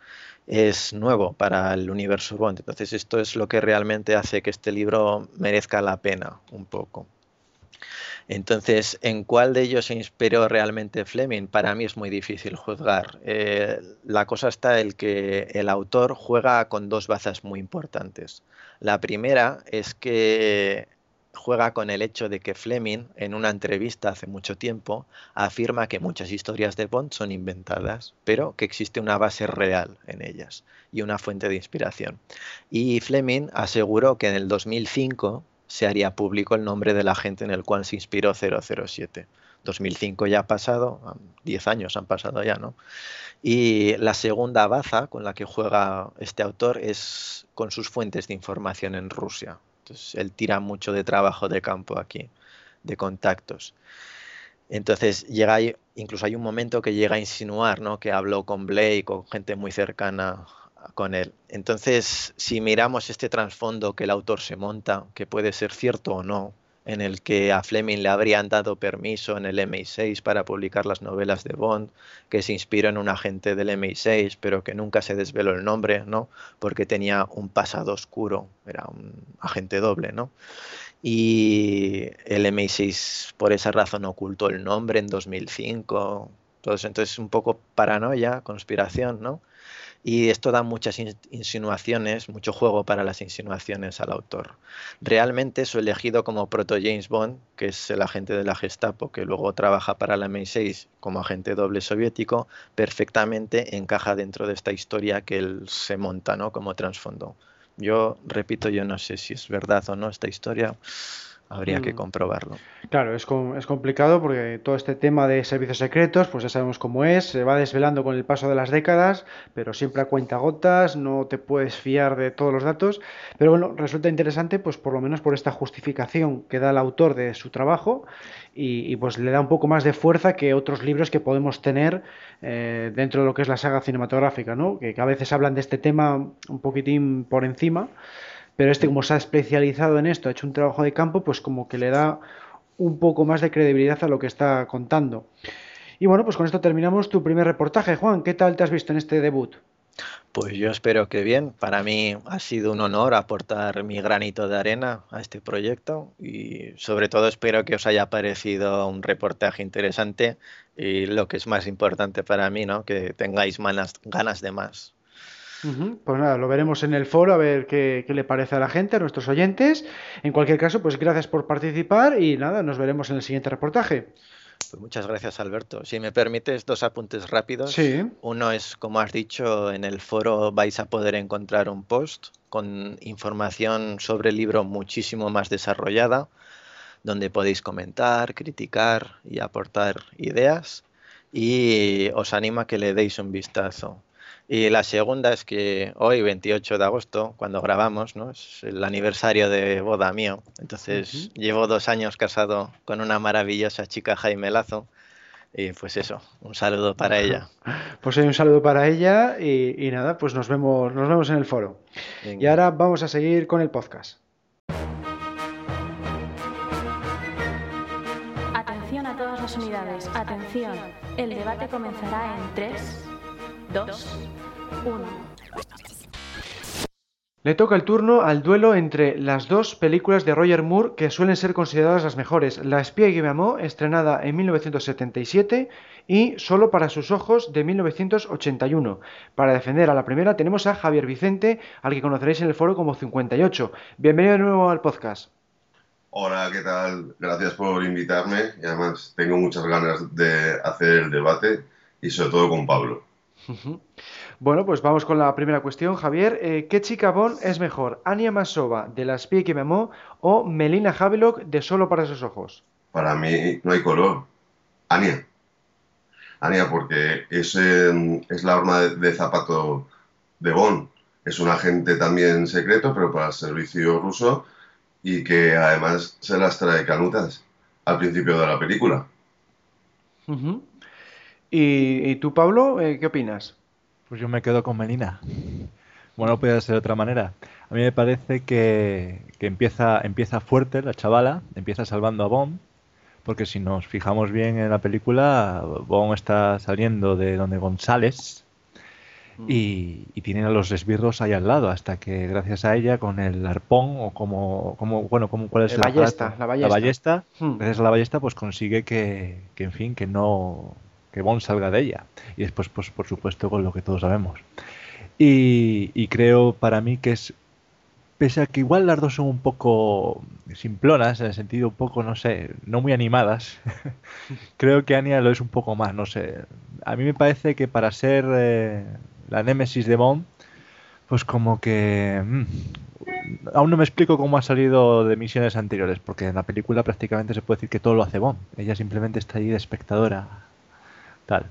es nuevo para el universo Bond. Entonces, esto es lo que realmente hace que este libro merezca la pena un poco. Entonces, ¿en cuál de ellos se inspiró realmente Fleming? Para mí es muy difícil juzgar. Eh, la cosa está en que el autor juega con dos bazas muy importantes. La primera es que juega con el hecho de que Fleming, en una entrevista hace mucho tiempo, afirma que muchas historias de Bond son inventadas, pero que existe una base real en ellas y una fuente de inspiración. Y Fleming aseguró que en el 2005 se haría público el nombre del agente en el cual se inspiró 007. 2005 ya ha pasado, 10 años han pasado ya, ¿no? Y la segunda baza con la que juega este autor es con sus fuentes de información en Rusia. Entonces, él tira mucho de trabajo de campo aquí, de contactos. Entonces, llega incluso hay un momento que llega a insinuar, ¿no? Que habló con Blake, con gente muy cercana con él. Entonces, si miramos este trasfondo que el autor se monta, que puede ser cierto o no, en el que a Fleming le habrían dado permiso en el MI6 para publicar las novelas de Bond, que se inspiró en un agente del MI6, pero que nunca se desveló el nombre, ¿no? Porque tenía un pasado oscuro, era un agente doble, ¿no? Y el MI6 por esa razón ocultó el nombre en 2005. Entonces, entonces un poco paranoia, conspiración, ¿no? Y esto da muchas insinuaciones, mucho juego para las insinuaciones al autor. Realmente su elegido como proto James Bond, que es el agente de la Gestapo, que luego trabaja para la MI6 como agente doble soviético, perfectamente encaja dentro de esta historia que él se monta ¿no? como trasfondo. Yo repito, yo no sé si es verdad o no esta historia. Habría que Mm. comprobarlo. Claro, es, com- es complicado porque todo este tema de servicios secretos, pues ya sabemos cómo es, se va desvelando con el paso de las décadas, pero siempre a cuentagotas, no te puedes fiar de todos los datos. Pero bueno, resulta interesante, pues por lo menos por esta justificación que da el autor de su trabajo y, y, pues le da un poco más de fuerza que otros libros que podemos tener eh, dentro de lo que es la saga cinematográfica, ¿no? Que, que a veces hablan de este tema un poquitín por encima. Pero este, como se ha especializado en esto, ha hecho un trabajo de campo, pues como que le da un poco más de credibilidad a lo que está contando. Y bueno, pues con esto terminamos tu primer reportaje. Juan, ¿qué tal te has visto en este debut? Pues yo espero que bien. Para mí ha sido un honor aportar mi granito de arena a este proyecto y sobre todo espero que os haya parecido un reportaje interesante y lo que es más importante para mí, ¿no? Que tengáis ganas de más. Pues nada, lo veremos en el foro a ver qué, qué le parece a la gente, a nuestros oyentes. En cualquier caso, pues gracias por participar y nada, nos veremos en el siguiente reportaje. Pues muchas gracias, Alberto. Si me permites, dos apuntes rápidos. Sí. Uno es, como has dicho, en el foro vais a poder encontrar un post con información sobre el libro muchísimo más desarrollada, donde podéis comentar, criticar y aportar ideas. Y os animo a que le deis un vistazo. Y la segunda es que hoy, 28 de agosto, cuando grabamos, ¿no? es el aniversario de boda mío. Entonces, llevo dos años casado con una maravillosa chica Jaime Lazo. Y pues eso, un saludo para ella. *laughs* Pues hay un saludo para ella y, y nada, pues nos vemos, nos vemos en el foro. Y ahora vamos a seguir con el podcast. Atención a todas las unidades. Atención. El debate comenzará en 3, 2, 1. Le toca el turno al duelo entre las dos películas de Roger Moore que suelen ser consideradas las mejores, La espía que me amó, estrenada en 1977, y Solo para sus ojos, de 1981. Para defender a la primera tenemos a Javier Vicente, al que conoceréis en el foro como 58. Bienvenido de nuevo al podcast. Hola, ¿qué tal? Gracias por invitarme y además tengo muchas ganas de hacer el debate y sobre todo con Pablo. Bueno, pues vamos con la primera cuestión, Javier. Eh, ¿Qué chica Bond es mejor, Anya Masova de La espía que me amó o Melina Havelock de Solo para sus ojos? Para mí no hay color. Ania. Ania, porque es, eh, es la arma de, de zapato de Bond. Es un agente también secreto, pero para el servicio ruso y que además se las trae canutas al principio de la película. ¿Y, y tú, Pablo, eh, qué opinas? Pues yo me quedo con Melina. Bueno, puede ser de otra manera. A mí me parece que, que empieza, empieza fuerte la chavala, empieza salvando a Bond, porque si nos fijamos bien en la película, Bond está saliendo de donde González y, y tiene a los esbirros ahí al lado, hasta que gracias a ella, con el arpón, o como, como bueno, como, ¿cuál es el ballesta, aparato? la ballesta. ballesta, Hmm. gracias a la ballesta, pues consigue que, que, en fin, que no, que Bond salga de ella. Y después, pues por supuesto, con lo que todos sabemos. Y, creo para mí que es, pese a que igual las dos son un poco simplonas, en el sentido un poco, no sé, no muy animadas, *laughs* creo que Anya lo es un poco más, no sé. A mí me parece que para ser eh, la némesis de Bond, pues como que... mm, aún no me explico cómo ha salido de misiones anteriores, porque en la película prácticamente se puede decir que todo lo hace Bond. Ella simplemente está ahí de espectadora. Tal.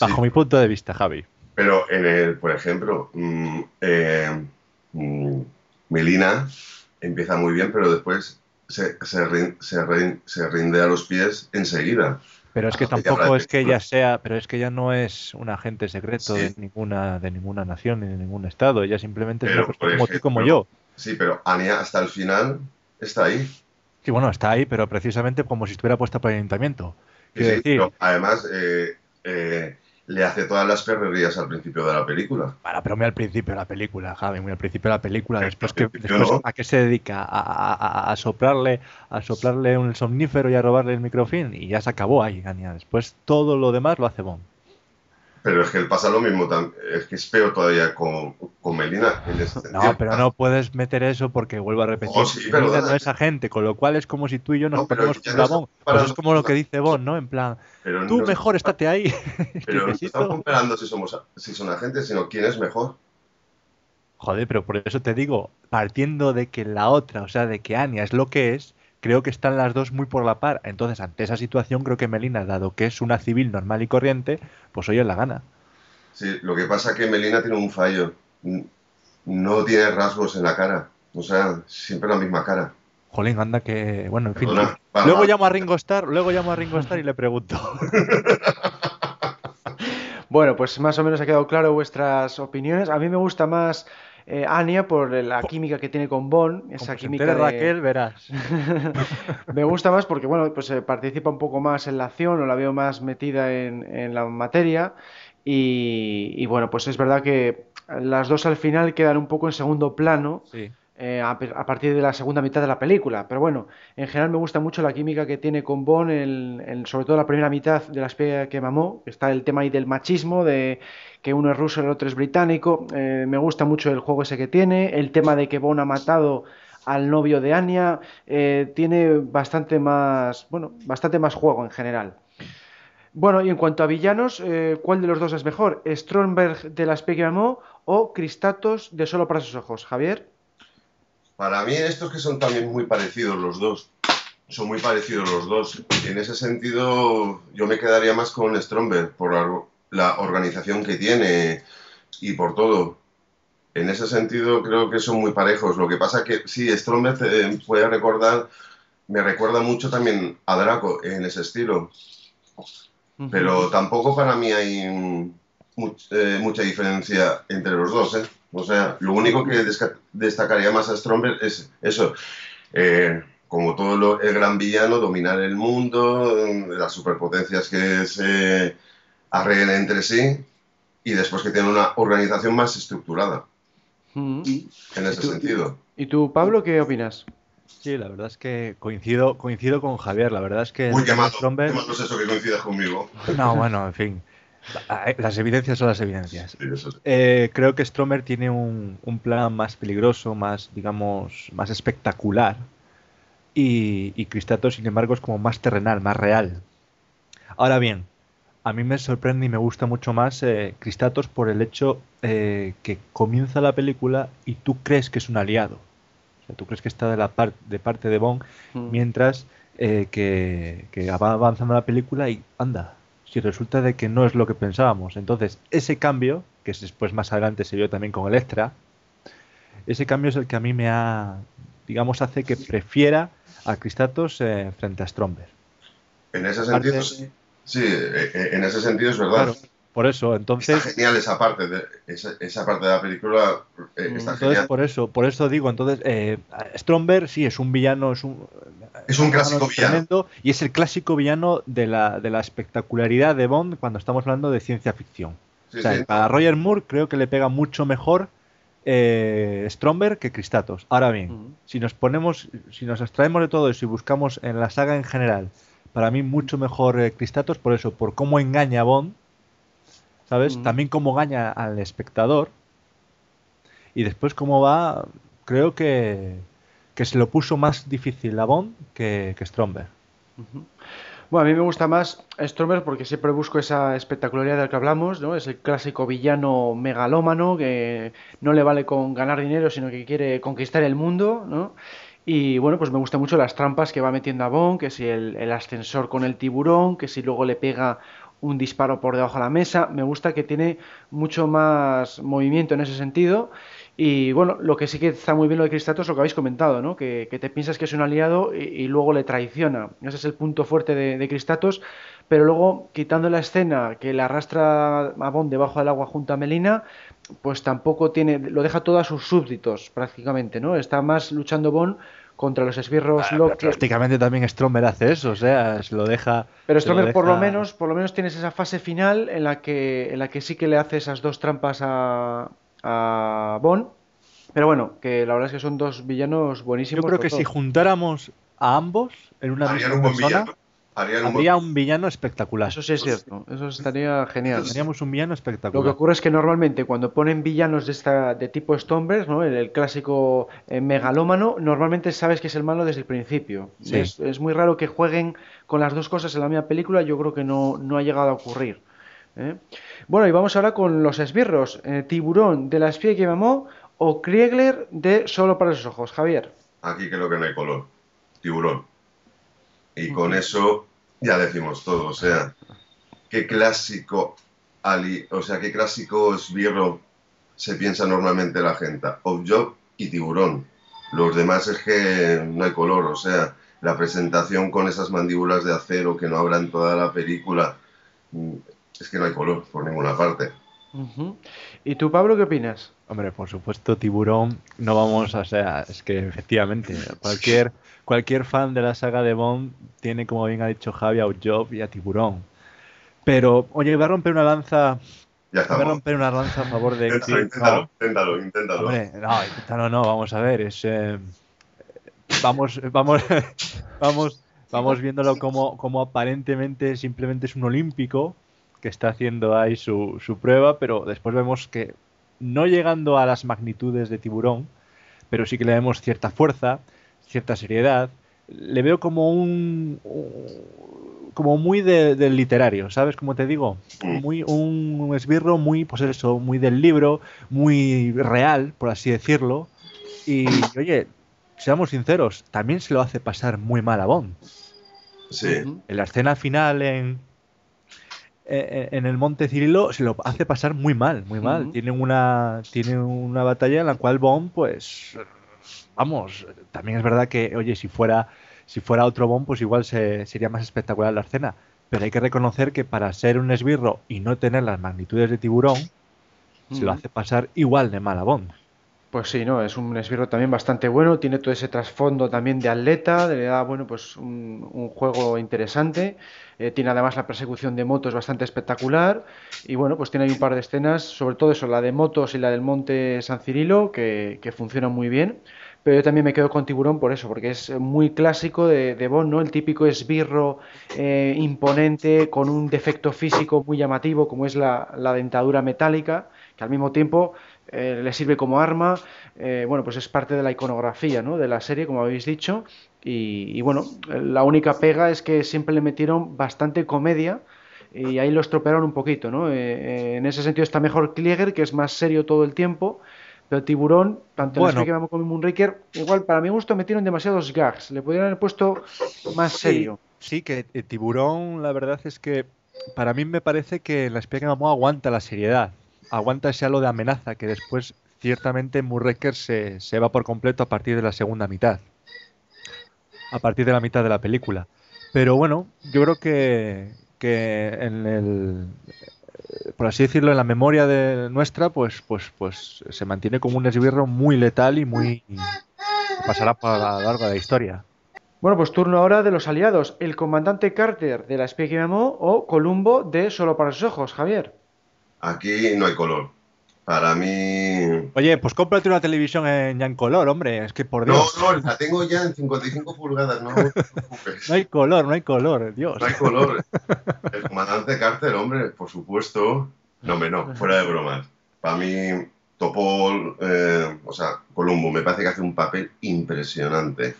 Bajo Sí. mi punto de vista, Javi. Pero en el, por ejemplo, mm, eh, mm, Melina empieza muy bien, pero después se, se, rin- se rin- se rinde a los pies enseguida. Pero es que Ah, tampoco es que ella sea, pero es que ella no es un agente secreto de ninguna de ninguna nación ni de ningún estado. Ella simplemente es una persona como tú como yo. Sí, pero Anya hasta el final está ahí. Sí, bueno, está ahí, pero precisamente como si estuviera puesta por el ayuntamiento. Sí, decir, pero además eh, eh, le hace todas las perrerías al principio de la película. Para, pero muy al principio de la película, Javi, muy al principio de la película. Al Después, que, después no. ¿a qué se dedica? A, a- a- a soplarle, a soplarle un somnífero y a robarle el microfilm y ya se acabó ahí, Anya. Después todo lo demás lo hace Bond. Pero es que pasa lo mismo, es que es peor todavía con, con Melina. en ese No, pero no puedes meter eso porque vuelvo a repetir. Oh, sí, Melina no es agente, con lo cual es como si tú y yo nos No, ponemos contra no para Pues es como lo que dice Bond, ¿no? En plan, Pero tú mejor estate ahí. *laughs* *laughs* Pero no estamos comparando si, somos, si son agentes, sino quién es mejor. Joder, pero por eso te digo, partiendo de que la otra, o sea, de que Anya es lo que es, creo que están las dos muy por la par. Entonces, ante esa situación, creo que Melina, dado que es una civil normal y corriente, pues oye, la gana. Sí, lo que pasa es que Melina tiene un fallo. No tiene rasgos en la cara. O sea, siempre la misma cara. Jolín, anda que. Bueno, en fin. luego llamo a Ringo Starr, luego llamo a Ringo Starr y le pregunto. *laughs* bueno, pues más o menos ha quedado claro vuestras opiniones. A mí me gusta más eh, Anya por la química que tiene con Bon, esa química de Raquel, verás. *laughs* me gusta más porque bueno, pues eh, participa un poco más en la acción o la veo más metida en, la materia y, bueno, pues es verdad que las dos al final quedan un poco en segundo plano. Eh, a, partir de la segunda mitad de la película. Pero bueno, en general me gusta mucho la química que tiene con Bon, sobre todo la primera mitad de la espía que mamó. Está el tema ahí del machismo, de que uno es ruso y el otro es británico. Eh, me gusta mucho el juego ese que tiene, el tema de que Bond ha matado al novio de Anya, eh, tiene bastante más, bueno, bastante más juego en general. Bueno, y en cuanto a villanos, ¿cuál de los dos es mejor? ¿Stromberg de la Amó o Cristatos de Solo para sus ojos? Javier. Para mí estos que son también muy parecidos los dos. Son muy parecidos los dos. En ese sentido, yo me quedaría más con Stromberg por la organización que tiene y por todo. En ese sentido creo que son muy parejos. Lo que pasa que sí, Stromberg eh, puede recordar, me recuerda mucho también a Draco en ese estilo. Pero tampoco para mí hay eh, mucha diferencia entre los dos. ¿eh? O sea, lo único que destacaría más a Stromberg es eso. como todo el gran villano, dominar el mundo, las superpotencias que se arreglen entre sí y después que tienen una organización más estructurada. Mm. En ese sentido. ¿Y tú, Pablo, qué opinas? Sí, la verdad es que coincido, coincido con Javier. La verdad es que. Uy, qué es eso que coincidas conmigo. No, bueno, en fin. Las evidencias son las evidencias. Eh, creo que Stromer tiene un, un, plan más peligroso, más, digamos, más espectacular. Y, y Cristato, sin embargo, es como más terrenal, más real. Ahora bien, a mí me sorprende y me gusta mucho más eh, Cristatos por el hecho eh, que comienza la película y tú crees que es un aliado. O sea, tú crees que está de, la de parte de Bond, mm. mientras eh, que, va avanzando la película y anda, si resulta de que no es lo que pensábamos. Entonces, ese cambio, que después más adelante se vio también con Electra, ese cambio es el que a mí me ha, digamos, hace que prefiera a Cristatos frente a Stromberg. En ese sentido, sí Sí, eh, eh, en ese sentido es verdad. Por eso, entonces. Está genial esa parte de, esa, parte de la película. Eh, está entonces, por eso, por eso digo, entonces, eh, Stromberg sí es un villano, es un. Es un, clásico villano. y es el clásico villano de la, de la espectacularidad de Bond cuando estamos hablando de ciencia ficción. o sea, para Roger Moore creo que le pega mucho mejor eh, Stromberg que Cristatos. Ahora bien, si nos ponemos, si nos extraemos de todo eso y buscamos en la saga en general para mí mucho mejor eh, Cristatos por eso, por cómo engaña a Bond, ¿sabes? También cómo engaña al espectador. Y después cómo va, creo que, que se lo puso más difícil a Bond que, que Stromberg. Bueno, a mí me gusta más Stromberg porque siempre busco esa espectacularidad del que hablamos, ¿no? Es el clásico villano megalómano que no le vale con ganar dinero, sino que quiere conquistar el mundo, ¿no? Y bueno, pues me gustan mucho las trampas que va metiendo a Bond, que si el, ascensor con el tiburón, que si luego le pega un disparo por debajo de la mesa. Me gusta que tiene mucho más movimiento en ese sentido. Y bueno, lo que sí que está muy bien lo de Cristatos es lo que habéis comentado, ¿no? Que, te piensas que es un aliado y, luego le traiciona. Ese es el punto fuerte de, de, Cristatos. Pero luego, quitando la escena que le arrastra a Bond debajo del agua junto a Melina, pues tampoco tiene, lo deja todo a sus súbditos prácticamente, ¿no? Está más luchando Bond contra los esbirros ah, Prácticamente también Stromer hace eso, o sea, se lo deja. Pero Stromer por lo menos, por lo menos tienes esa fase final en la que, en la que sí que le hace esas dos trampas a, a Bond. Pero bueno, que la verdad es que son dos villanos buenísimos. Yo creo que si juntáramos a ambos en una misma persona, Habría un villano espectacular. Eso sí es cierto, eso estaría genial. Teníamos un villano espectacular. Lo que ocurre es que normalmente cuando ponen villanos de esta de tipo Stonebreak, ¿no? el, clásico eh, megalómano, normalmente sabes que es el malo desde el principio. Es, muy raro que jueguen con las dos cosas en la misma película, yo creo que no, no ha llegado a ocurrir. ¿eh? Bueno, y vamos ahora con los esbirros. Eh, tiburón de la espía que mamó o Kriegler de Solo para los ojos. Javier. Aquí creo que no hay color. Tiburón. Y con eso ya decimos todo. O sea, qué clásico Ali, o sea, qué clásico esbirro se piensa normalmente la gente. Job y Tiburón. Los demás es que no hay color, o sea, la presentación con esas mandíbulas de acero que no hablan toda la película, mm, es que no hay color por ninguna parte. ¿Y tú, Pablo, qué opinas? Hombre, por supuesto, Tiburón, no vamos a, o sea, es que efectivamente, cualquier, cualquier fan de la saga de Bond tiene, como bien ha dicho Javi, a Job y a Tiburón. Pero, oye, voy a romper una lanza. Ya voy a romper una lanza a favor de. *laughs* inténtalo, inténtalo, inténtalo, inténtalo. Hombre, no, inténtalo no, vamos a ver, es. Eh, vamos, vamos, *laughs* vamos, vamos viéndolo como, como aparentemente simplemente es un olímpico que está haciendo ahí su, su prueba, pero después vemos que no llegando a las magnitudes de tiburón, pero sí que le vemos cierta fuerza, cierta seriedad. Le veo como un, como muy del literario, ¿sabes? Como te digo, muy un esbirro muy, pues eso, muy del libro, muy real, por así decirlo. Y oye, seamos sinceros, también se lo hace pasar muy mal a Bond. Sí. En la escena final en, eh, en el Monte Cirilo se lo hace pasar muy mal, muy mal. Tiene una tiene una batalla en la cual Bond, pues, vamos, también es verdad que, oye, si fuera si fuera otro Bond, pues igual se, sería más espectacular la escena. Pero hay que reconocer que para ser un esbirro y no tener las magnitudes de tiburón, se lo hace pasar igual de mal a Bond. Pues sí, no, es un esbirro también bastante bueno, tiene todo ese trasfondo también de atleta, le da, bueno, pues un, juego interesante, eh, tiene además la persecución de motos bastante espectacular y bueno, pues tiene ahí un par de escenas, sobre todo eso, la de motos y la del Monte San Cirilo, que, que funcionan muy bien, pero yo también me quedo con Tiburón por eso, porque es muy clásico de, de Bond, ¿no? El típico esbirro eh, imponente, con un defecto físico muy llamativo, como es la dentadura metálica, que al mismo tiempo eh, le sirve como arma, eh, bueno, pues es parte de la iconografía ¿no? de la serie, como habéis dicho, y, bueno, la única pega es que siempre le metieron bastante comedia y ahí lo estropearon un poquito, ¿no? Eh, en ese sentido está mejor Klieger, que es más serio todo el tiempo, pero Tiburón, tanto en el como Moonraker, igual para mi gusto metieron demasiados gags, le podrían haber puesto más serio. Sí, que Tiburón, la verdad es que para mí me parece que la espía que aguanta la seriedad aguanta ese halo de amenaza que después ciertamente Murreker se, se va por completo a partir de la segunda mitad. A partir de la mitad de la película. Pero bueno, yo creo que, que en el por así decirlo, en la memoria de nuestra, pues, pues, pues se mantiene como un esbirro muy letal y muy pasará para la larga de la historia. Bueno, pues turno ahora de los aliados. El comandante Carter de la espía o Columbo de Solo para sus ojos, Javier. Aquí no hay color. Para mí. Oye, pues cómprate una televisión en, ya en color, hombre. Es que por Dios. No, no, la tengo ya en 55 pulgadas, no, no *laughs* No hay color, no hay color, Dios. No hay color. *laughs* El comandante Carter, hombre, por supuesto. No, me no, fuera de bromas. Para mí, Topol, eh, o sea, Columbo, me parece que hace un papel impresionante.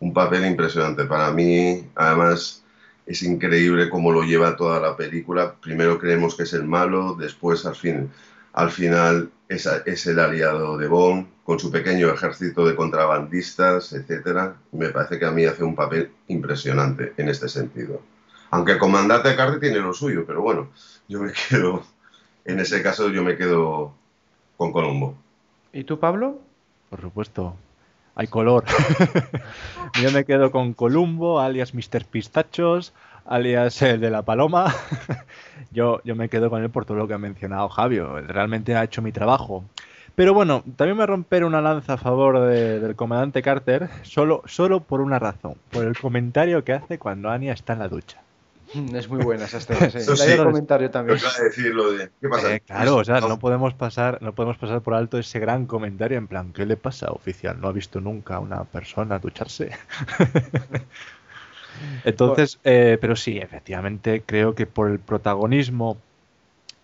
Un papel impresionante. Para mí, además es increíble cómo lo lleva toda la película. Primero creemos que es el malo, después al, fin, al final es, es el aliado de Bond, con su pequeño ejército de contrabandistas, etc. Me parece que a mí hace un papel impresionante en este sentido. Aunque el comandante Carter tiene lo suyo, pero bueno, yo me *laughs* quedo, en ese caso yo me quedo con Colombo. ¿Y tú, Pablo? Por supuesto, hay color. *laughs* Yo me quedo con Columbo, alias Mr. Pistachos, alias el de la paloma. *laughs* yo, yo me quedo con él por todo lo que ha mencionado Javio. Realmente ha hecho mi trabajo. Pero bueno, también me romper una lanza a favor del comandante Carter, solo, solo por una razón, por el comentario que hace cuando Anya está en la ducha. *laughs* Es muy buena esa escena. Sí. comentario también. ¿Qué pasa? Eh, claro, o sea, no podemos pasar, no podemos pasar por alto ese gran comentario en plan, ¿qué le pasa, oficial? ¿No ha visto nunca a una persona ducharse? *laughs* Entonces, eh, pero sí, efectivamente, creo que por el protagonismo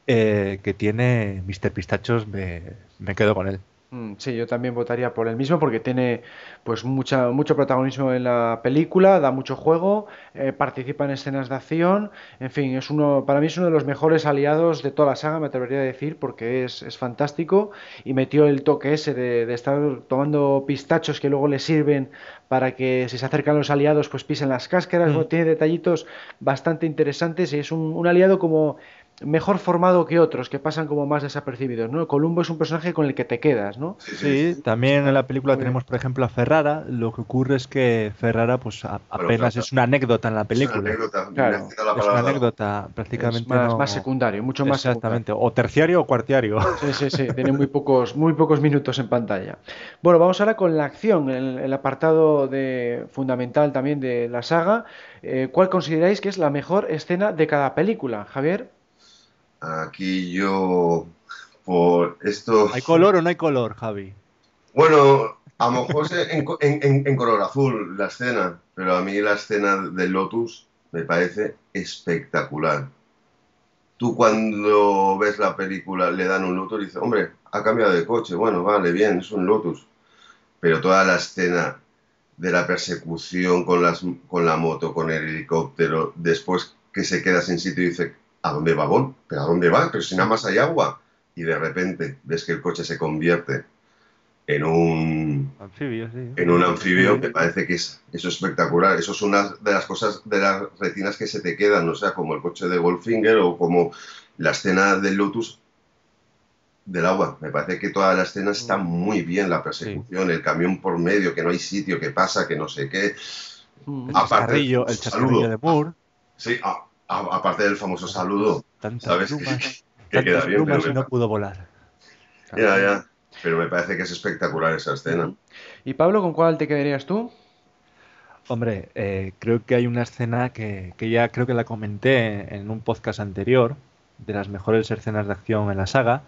eh, que tiene Mr. Pistachos me, me, quedo con él. Mm, sí, yo también votaría por el mismo porque tiene pues mucha, mucho protagonismo en la película, da mucho juego, eh, participa en escenas de acción, en fin, es uno, para mí es uno de los mejores aliados de toda la saga, me atrevería a decir, porque es, es fantástico y metió el toque ese de, de estar tomando pistachos que luego le sirven para que si se acercan los aliados pues pisen las cáscaras, Mm. tiene detallitos bastante interesantes y es un, un aliado como mejor formado que otros, que pasan como más desapercibidos, ¿no? Columbo es un personaje con el que te quedas, ¿no? Sí, también en la película tenemos, por ejemplo, a Ferrara. Lo que ocurre es que Ferrara, pues a- apenas claro. es una anécdota en la Es una película. anécdota, Claro. la Es una anécdota, Es prácticamente más, no- más secundario, mucho más Exactamente, o terciario o cuartiario. Sí, sí, sí, tiene muy pocos, muy pocos minutos en pantalla. Bueno, vamos ahora con la acción, el, el apartado de, fundamental también de la saga. Eh, ¿cuál consideráis que es la mejor escena de cada película, Javier? Aquí yo, por esto... ¿Hay color o no hay color, Javi? Bueno, a lo mejor en- en- en color azul la escena, pero a mí la escena del Lotus me parece espectacular. Tú cuando ves la película le dan un Lotus y dices, hombre, ha cambiado de coche, bueno, vale, bien, es un Lotus. Pero toda la escena de la persecución con, las, con la moto, con el helicóptero, después que se queda sin sitio y dice, ¿a dónde va Bond? ¿Pero a dónde va? Pero si nada más hay agua. Y de repente ves que el coche se convierte en un, Anfibio, sí. en un anfibio, me parece que es, eso es espectacular. Eso es una de las cosas, de las retinas que se te quedan, o sea, como el coche de Goldfinger o como la escena del Lotus del agua. Me parece que toda la escena está muy bien, la persecución, el camión por medio, que no hay sitio, que pasa, que no sé qué. Mm. El Aparte, chascarrillo, el chascarrillo de Moore. Sí, a- a- aparte del famoso saludo, Tantas ¿sabes? plumas, *laughs* que queda bien, plumas pero y me, no pudo volar. ya, ya. Pero me parece que es espectacular esa escena. ¿Y Pablo, con cuál te quedarías tú? Hombre, eh, creo que hay una escena que, que ya creo que la comenté en un podcast anterior, de las mejores escenas de acción en la saga,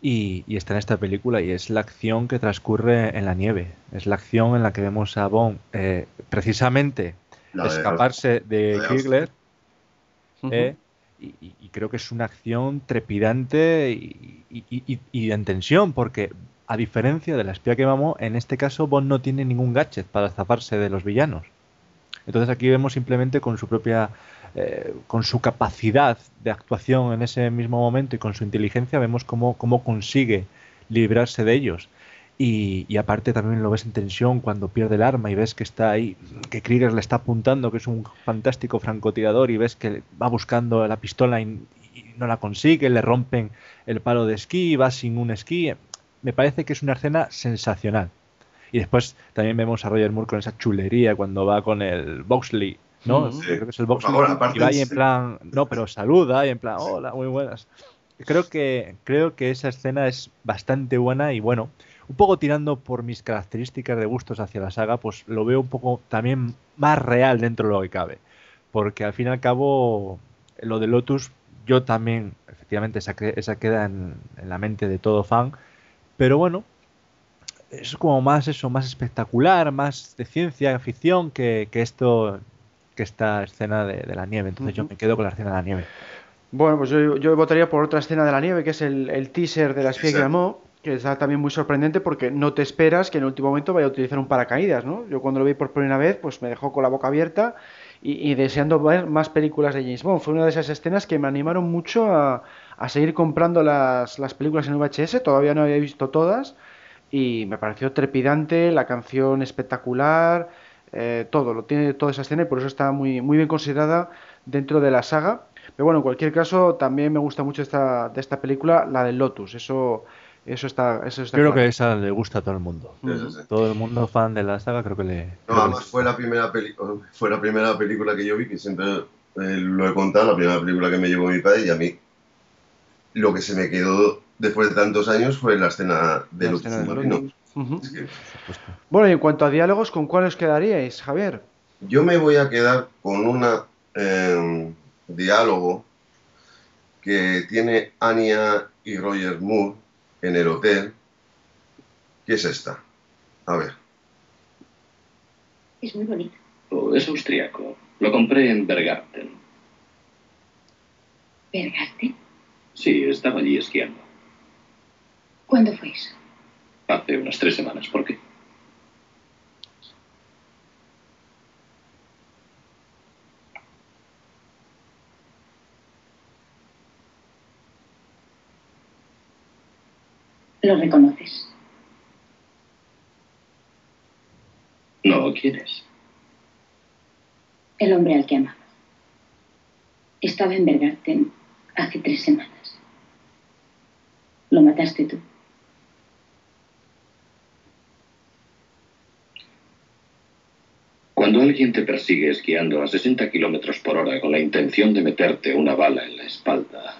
y, y está en esta película, y es la acción que transcurre en la nieve. Es la acción en la que vemos a Bond eh, precisamente La escaparse de de Hitler, Eh, y, creo que es una acción trepidante y en tensión, porque a diferencia de la espía que mamó, en este caso Bond no tiene ningún gadget para zafarse de los villanos. Entonces aquí vemos simplemente con su propia, eh, con su capacidad de actuación en ese mismo momento y con su inteligencia, vemos cómo, cómo consigue librarse de ellos. Y, y aparte también lo ves en tensión cuando pierde el arma y ves que está ahí, que Krieger le está apuntando, que es un fantástico francotirador y ves que va buscando la pistola y, y no la consigue, le rompen el palo de esquí, va sin un esquí. Me parece que es una escena sensacional. Y después también vemos a Roger Moore con esa chulería cuando va con el Boxley, ¿no? Sí. Creo que es el Boxley. favor, y va ahí en plan, no, pero saluda y en plan, hola, muy buenas. Creo que, creo que esa escena es bastante buena y bueno, un poco tirando por mis características de gustos hacia la saga, pues lo veo un poco también más real dentro de lo que cabe. Porque al fin y al cabo, lo de Lotus, yo también, efectivamente, esa, esa queda en, en la mente de todo fan. Pero bueno, es como más eso, más espectacular, más de ciencia ficción que, que esto, que esta escena de, de la nieve. Entonces yo me quedo con la escena de la nieve. Bueno, pues yo, yo votaría por otra escena de la nieve, que es el, el teaser de la espía que llamó, que está también muy sorprendente porque no te esperas que en el último momento vaya a utilizar un paracaídas, ¿no? Yo cuando lo vi por primera vez, pues me dejó con la boca abierta y, y deseando ver más películas de James Bond. Fue una de esas escenas que me animaron mucho a, a seguir comprando las, las películas en VHS, todavía no había visto todas, y me pareció trepidante, la canción espectacular, eh, todo, lo tiene toda esa escena y por eso está muy, muy bien considerada dentro de la saga. Pero bueno, en cualquier caso, también me gusta mucho esta, de esta película, la del Lotus. Eso, eso está, eso está creo claro. que esa le gusta a todo el mundo. Sí, sí, sí. Todo el mundo fan de la saga creo que le... No, creo que además le- fue la primera peli fue la primera película que yo vi, que siempre eh, lo he contado, la primera película que me llevó mi padre y a mí lo que se me quedó después de tantos años fue la escena de La escena. Lotus. Ujú. Es que por supuesto. Bueno, y en cuanto a diálogos, ¿con cuál os quedaríais, Javier? yo me voy a quedar con un diálogo que tiene Anya y Roger Moore en el hotel, que es esta. A ver. Es muy bonito. Oh, es austriaco. Lo compré en Bergarten. ¿Bergaste? Sí, estaba allí esquiando. ¿Cuándo fue eso? Hace unas tres semanas. ¿Por qué? ¿Lo reconoces? No, ¿quién es? El hombre al que amaba. Estaba en Bergarten hace tres semanas. Lo mataste tú. Cuando alguien te persigue esquiando a 60 kilómetros por hora con la intención de meterte una bala en la espalda,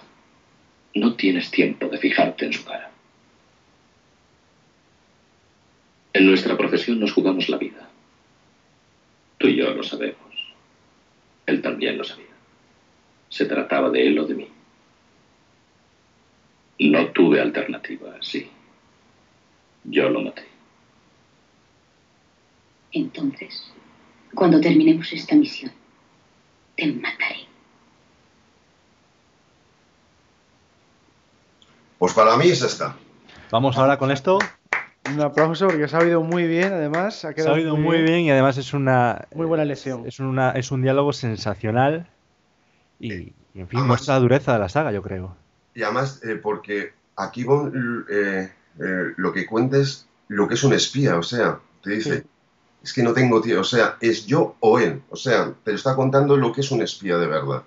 no tienes tiempo de fijarte en su cara. En nuestra profesión nos jugamos la vida. Tú y yo lo sabemos. Él también lo sabía. Se trataba de él o de mí. No tuve alternativa, sí. Yo lo maté. Entonces, cuando terminemos esta misión, te mataré. Pues para mí es esta. Vamos ahora con esto. Un aplauso porque se ha oído muy bien, además. Ha Se ha quedado oído muy bien y además es una Muy buena lesión. es una es un diálogo sensacional y, y, en fin Además- muestra la dureza de la saga, yo creo. Y además, eh, porque aquí Bond, eh, eh, lo que cuenta es lo que es un espía, o sea, te dice, es que no tengo tío, o sea, es yo o él, o sea, te está contando lo que es un espía de verdad.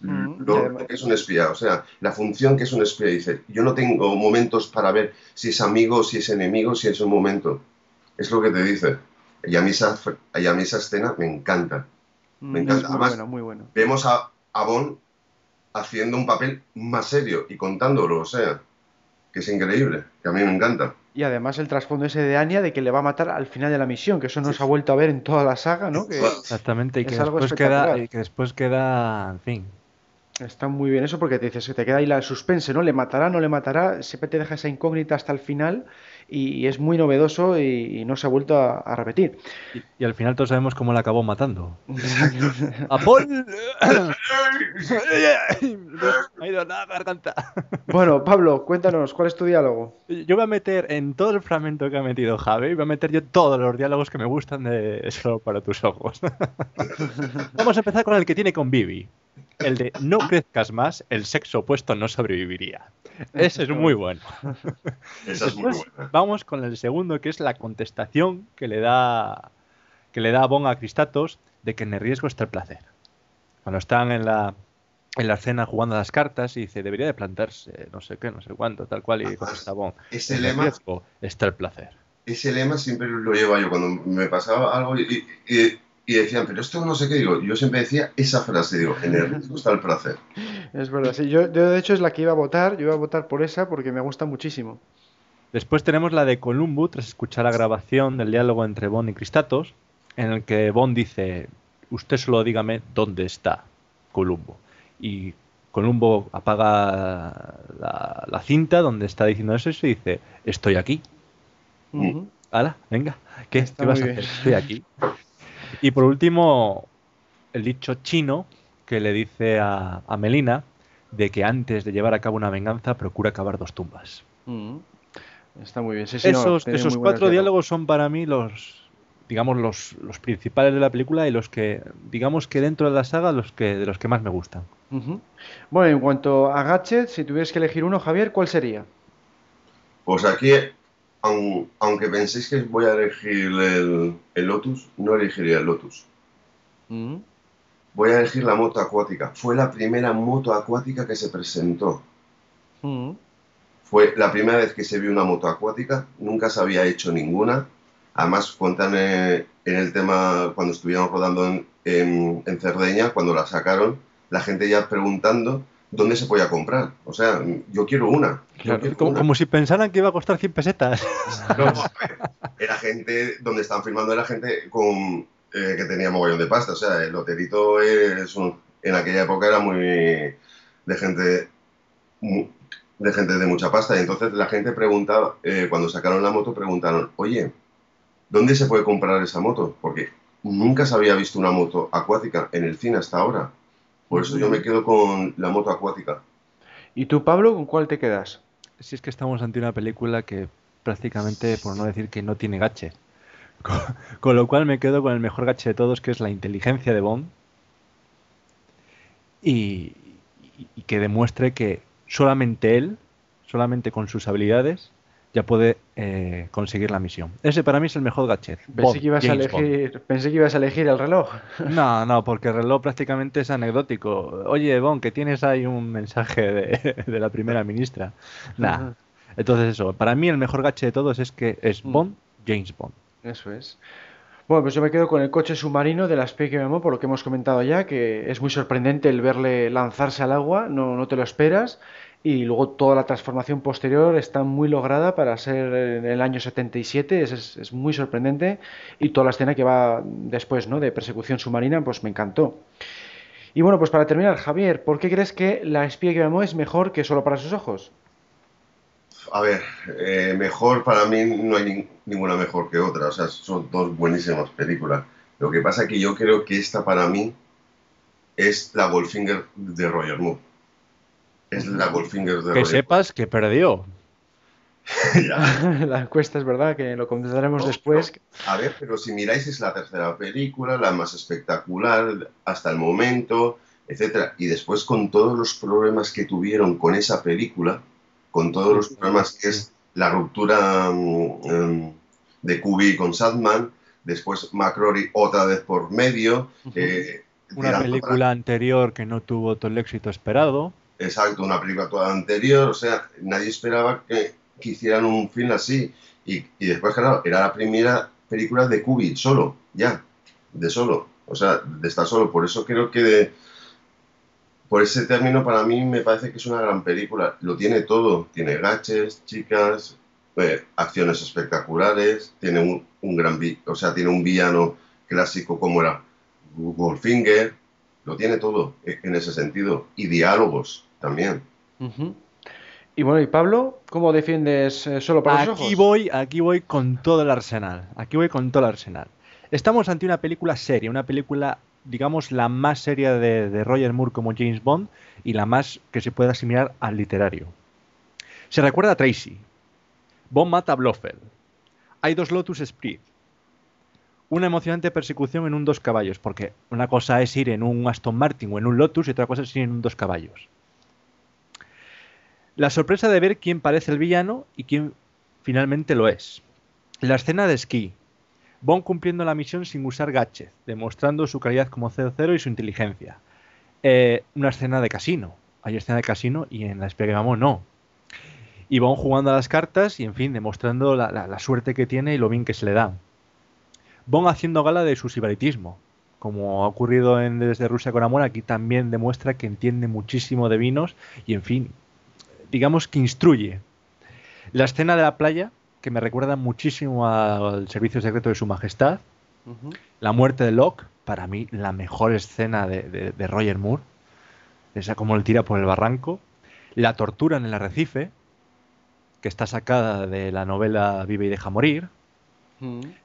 Mm, Lo, lo que es un espía, o sea, la función que es un espía, dice, yo no tengo momentos para ver si es amigo, si es enemigo, si es un momento. Es lo que te dice. Y a mí esa, y a mí esa escena me encanta. Mm, me es encanta. Muy Además- bueno, muy bueno. Vemos a, a Bond haciendo un papel más serio y contándolo, o sea, que es increíble, que a mí me encanta. Y además el trasfondo ese de Anya de que le va a matar al final de la misión, que eso no se ha vuelto a ver en toda la saga, ¿no? Que Exactamente, y que Es algo después queda espectacular. y que después queda, en fin, está muy bien eso porque te dices que te queda ahí la suspense, ¿no? ¿Le matará, no le matará? Siempre te deja esa incógnita hasta el final y, y es muy novedoso y, y no se ha vuelto a, a repetir. y, y al final todos sabemos cómo la acabó matando. ¡A Paul! *laughs* *laughs* Ha ido la garganta. Bueno, Pablo, cuéntanos, ¿cuál es tu diálogo? Yo voy a meter en todo el fragmento que ha metido Javi, voy a meter yo todos los diálogos que me gustan de Solo para tus ojos. *laughs* Vamos a empezar con el que tiene con Vivi. El de no crezcas más, el sexo opuesto no sobreviviría. Ese es muy bueno. *laughs* Esa es muy Después buena. vamos con el segundo, que es la contestación que le da que le da Bon a Cristatos de que en el riesgo está el placer. Cuando están en la en la escena jugando a las cartas y dice debería de plantarse no sé qué, no sé cuánto, tal cual, y Además, contesta Bon. Ese En el lema, riesgo está el placer. ese lema siempre lo llevo yo cuando me pasaba algo y, y- y decían, pero esto no sé qué digo. Yo siempre decía esa frase, digo, en el riesgo está el placer. Es verdad, sí, yo, yo de hecho es la que iba a votar, yo iba a votar por esa porque me gusta muchísimo. Después tenemos la de Columbo, tras escuchar la grabación del diálogo entre Bond y Cristatos, en el que Bond dice, usted solo dígame dónde está Columbo. Y Columbo apaga la, la cinta donde está diciendo eso y dice, estoy aquí. Hala, venga, ¿qué, ¿qué vas a hacer? bien. Estoy aquí. *laughs* Y por último, el dicho chino que le dice a, a Melina de que antes de llevar a cabo una venganza procura cavar dos tumbas. Ujú. Está muy bien. Sí, sí, no, esos esos cuatro diálogos son para mí los digamos los, los principales de la película y los que digamos que dentro de la saga los que de los que más me gustan Ujú. Bueno, en cuanto a Gadget, si tuvieras que elegir uno, Javier, ¿cuál sería? Pues aquí, aun- aunque penséis que voy a elegir el, el Lotus, no elegiría el Lotus. Ujú. Voy a elegir la moto acuática. Fue la primera moto acuática que se presentó. Ujú. Fue la primera vez que se vio una moto acuática, nunca se había hecho ninguna. Además, cuentan eh, en el tema, cuando estuvieron rodando en, en- en Cerdeña, cuando la sacaron, la gente ya preguntando dónde se podía comprar. O sea, yo quiero una. yo Claro, quiero como, una. como si pensaran que iba a costar 100 pesetas No, a *laughs* ver, era gente, donde estaban filmando era gente con, eh, que tenía mogollón de pasta. O sea, el hotelito es un- en aquella época era muy de gente de gente de mucha pasta. Y entonces la gente preguntaba, eh, cuando sacaron la moto, preguntaron, oye, ¿dónde se puede comprar esa moto? Porque nunca se había visto una moto acuática en el cine hasta ahora. Por eso yo me quedo con la moto acuática. ¿Y tú, Pablo, con cuál te quedas? si es que estamos ante una película que prácticamente, por no decir que no tiene gache. *laughs* Con, lo cual me quedo con el mejor gache de todos, que es la inteligencia de Bond. Y, y que demuestre que solamente él, solamente con sus habilidades, ya puede eh, conseguir la misión. Ese para mí es el mejor gadget. Pensé, que ibas a elegir, pensé que ibas a elegir el reloj. *laughs* No, no, porque el reloj prácticamente es anecdótico. Oye, Bon, que tienes ahí un mensaje de, *laughs* la primera ministra. Nah. Entonces eso, para mí el mejor gadget de todos es que es mm. Bond, James Bond. Eso es. Bueno, pues yo me quedo con el coche submarino de la Spy Memo, por lo que hemos comentado ya, que es muy sorprendente el verle lanzarse al agua, no, no te lo esperas y luego toda la transformación posterior está muy lograda para ser en el año 77, es, es, muy sorprendente y toda la escena que va después ¿no? de persecución submarina pues me encantó. Y bueno, pues para terminar, Javier, ¿por qué crees que La espía que amó es mejor que solo para sus ojos? A ver, eh, mejor para mí no hay ninguna mejor que otra, o sea, son dos buenísimas películas. Lo que pasa es que yo creo que esta para mí es la Goldfinger de Roger Moore es la Goldfinger de Que sepas que perdió. *laughs* *laughs* la encuesta es verdad, que lo comentaremos después. A ver, pero si miráis es la tercera película, la más espectacular hasta el momento, etcétera. Y después con todos los problemas que tuvieron con esa película, con todos los problemas que es la ruptura mm, de Kubi con Sadman, después McCrory otra vez por medio. Eh, Una película anterior que no tuvo todo el éxito esperado. Exacto, una película toda anterior, o sea, nadie esperaba que, hicieran un film así. Y, después, claro, era la primera película de Kubrick, solo, ya, de solo, o sea, de estar solo. Por eso creo que, por ese término, para mí me parece que es una gran película. Lo tiene todo, tiene gaches, chicas, eh, acciones espectaculares, tiene un, un gran, o sea, tiene un villano clásico como era Goldfinger, lo tiene todo en ese sentido, y diálogos también. Y bueno, y Pablo, ¿cómo defiendes eh, solo para los ojos? Voy, aquí voy con todo el arsenal. Aquí voy con todo el arsenal. Estamos ante una película seria, una película, digamos, la más seria de, Roger Moore como James Bond y la más que se pueda asimilar al literario. Se recuerda a Tracy. Bond mata a Blofeld. Hay dos Lotus Sprit una emocionante persecución en un dos caballos, porque una cosa es ir en un Aston Martin o en un Lotus y otra cosa es ir en un dos caballos. La sorpresa de ver quién parece el villano y quién finalmente lo es. La escena de esquí. Bond cumpliendo la misión sin usar gadgets, demostrando su calidad como 00 y su inteligencia. Eh, una escena de casino. Hay escena de casino y en la vamos no. Y Bond jugando a las cartas y, en fin, demostrando la, suerte que tiene y lo bien que se le da. Bond haciendo gala de su sibaritismo. Como ha ocurrido en Desde Rusia con Amor, aquí también demuestra que entiende muchísimo de vinos y, en fin, digamos que instruye. La escena de la playa, que me recuerda muchísimo al servicio secreto de su majestad. La muerte de Locke, para mí la mejor escena de, Roger Moore. Esa como el tira por el barranco. La tortura en el arrecife, que está sacada de la novela Vive y deja morir.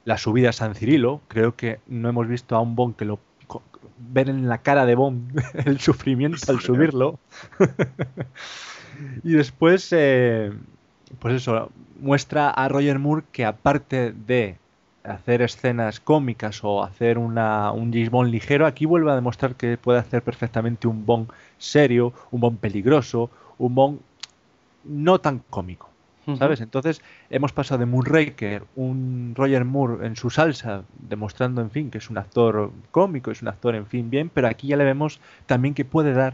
La subida a San Cirilo, creo que no hemos visto a un Bond que lo ver en la cara de Bond *laughs* el sufrimiento al subirlo. *laughs* y después, eh, pues eso, muestra a Roger Moore que aparte de hacer escenas cómicas o hacer una, un James Bond ligero, aquí vuelve a demostrar que puede hacer perfectamente un Bond serio, un Bond peligroso, un Bond no tan cómico. ¿Sabes? Entonces hemos pasado de Moonraker, un Roger Moore en su salsa, demostrando, en fin, que es un actor cómico, es un actor, en fin, bien, pero aquí ya le vemos también que puede dar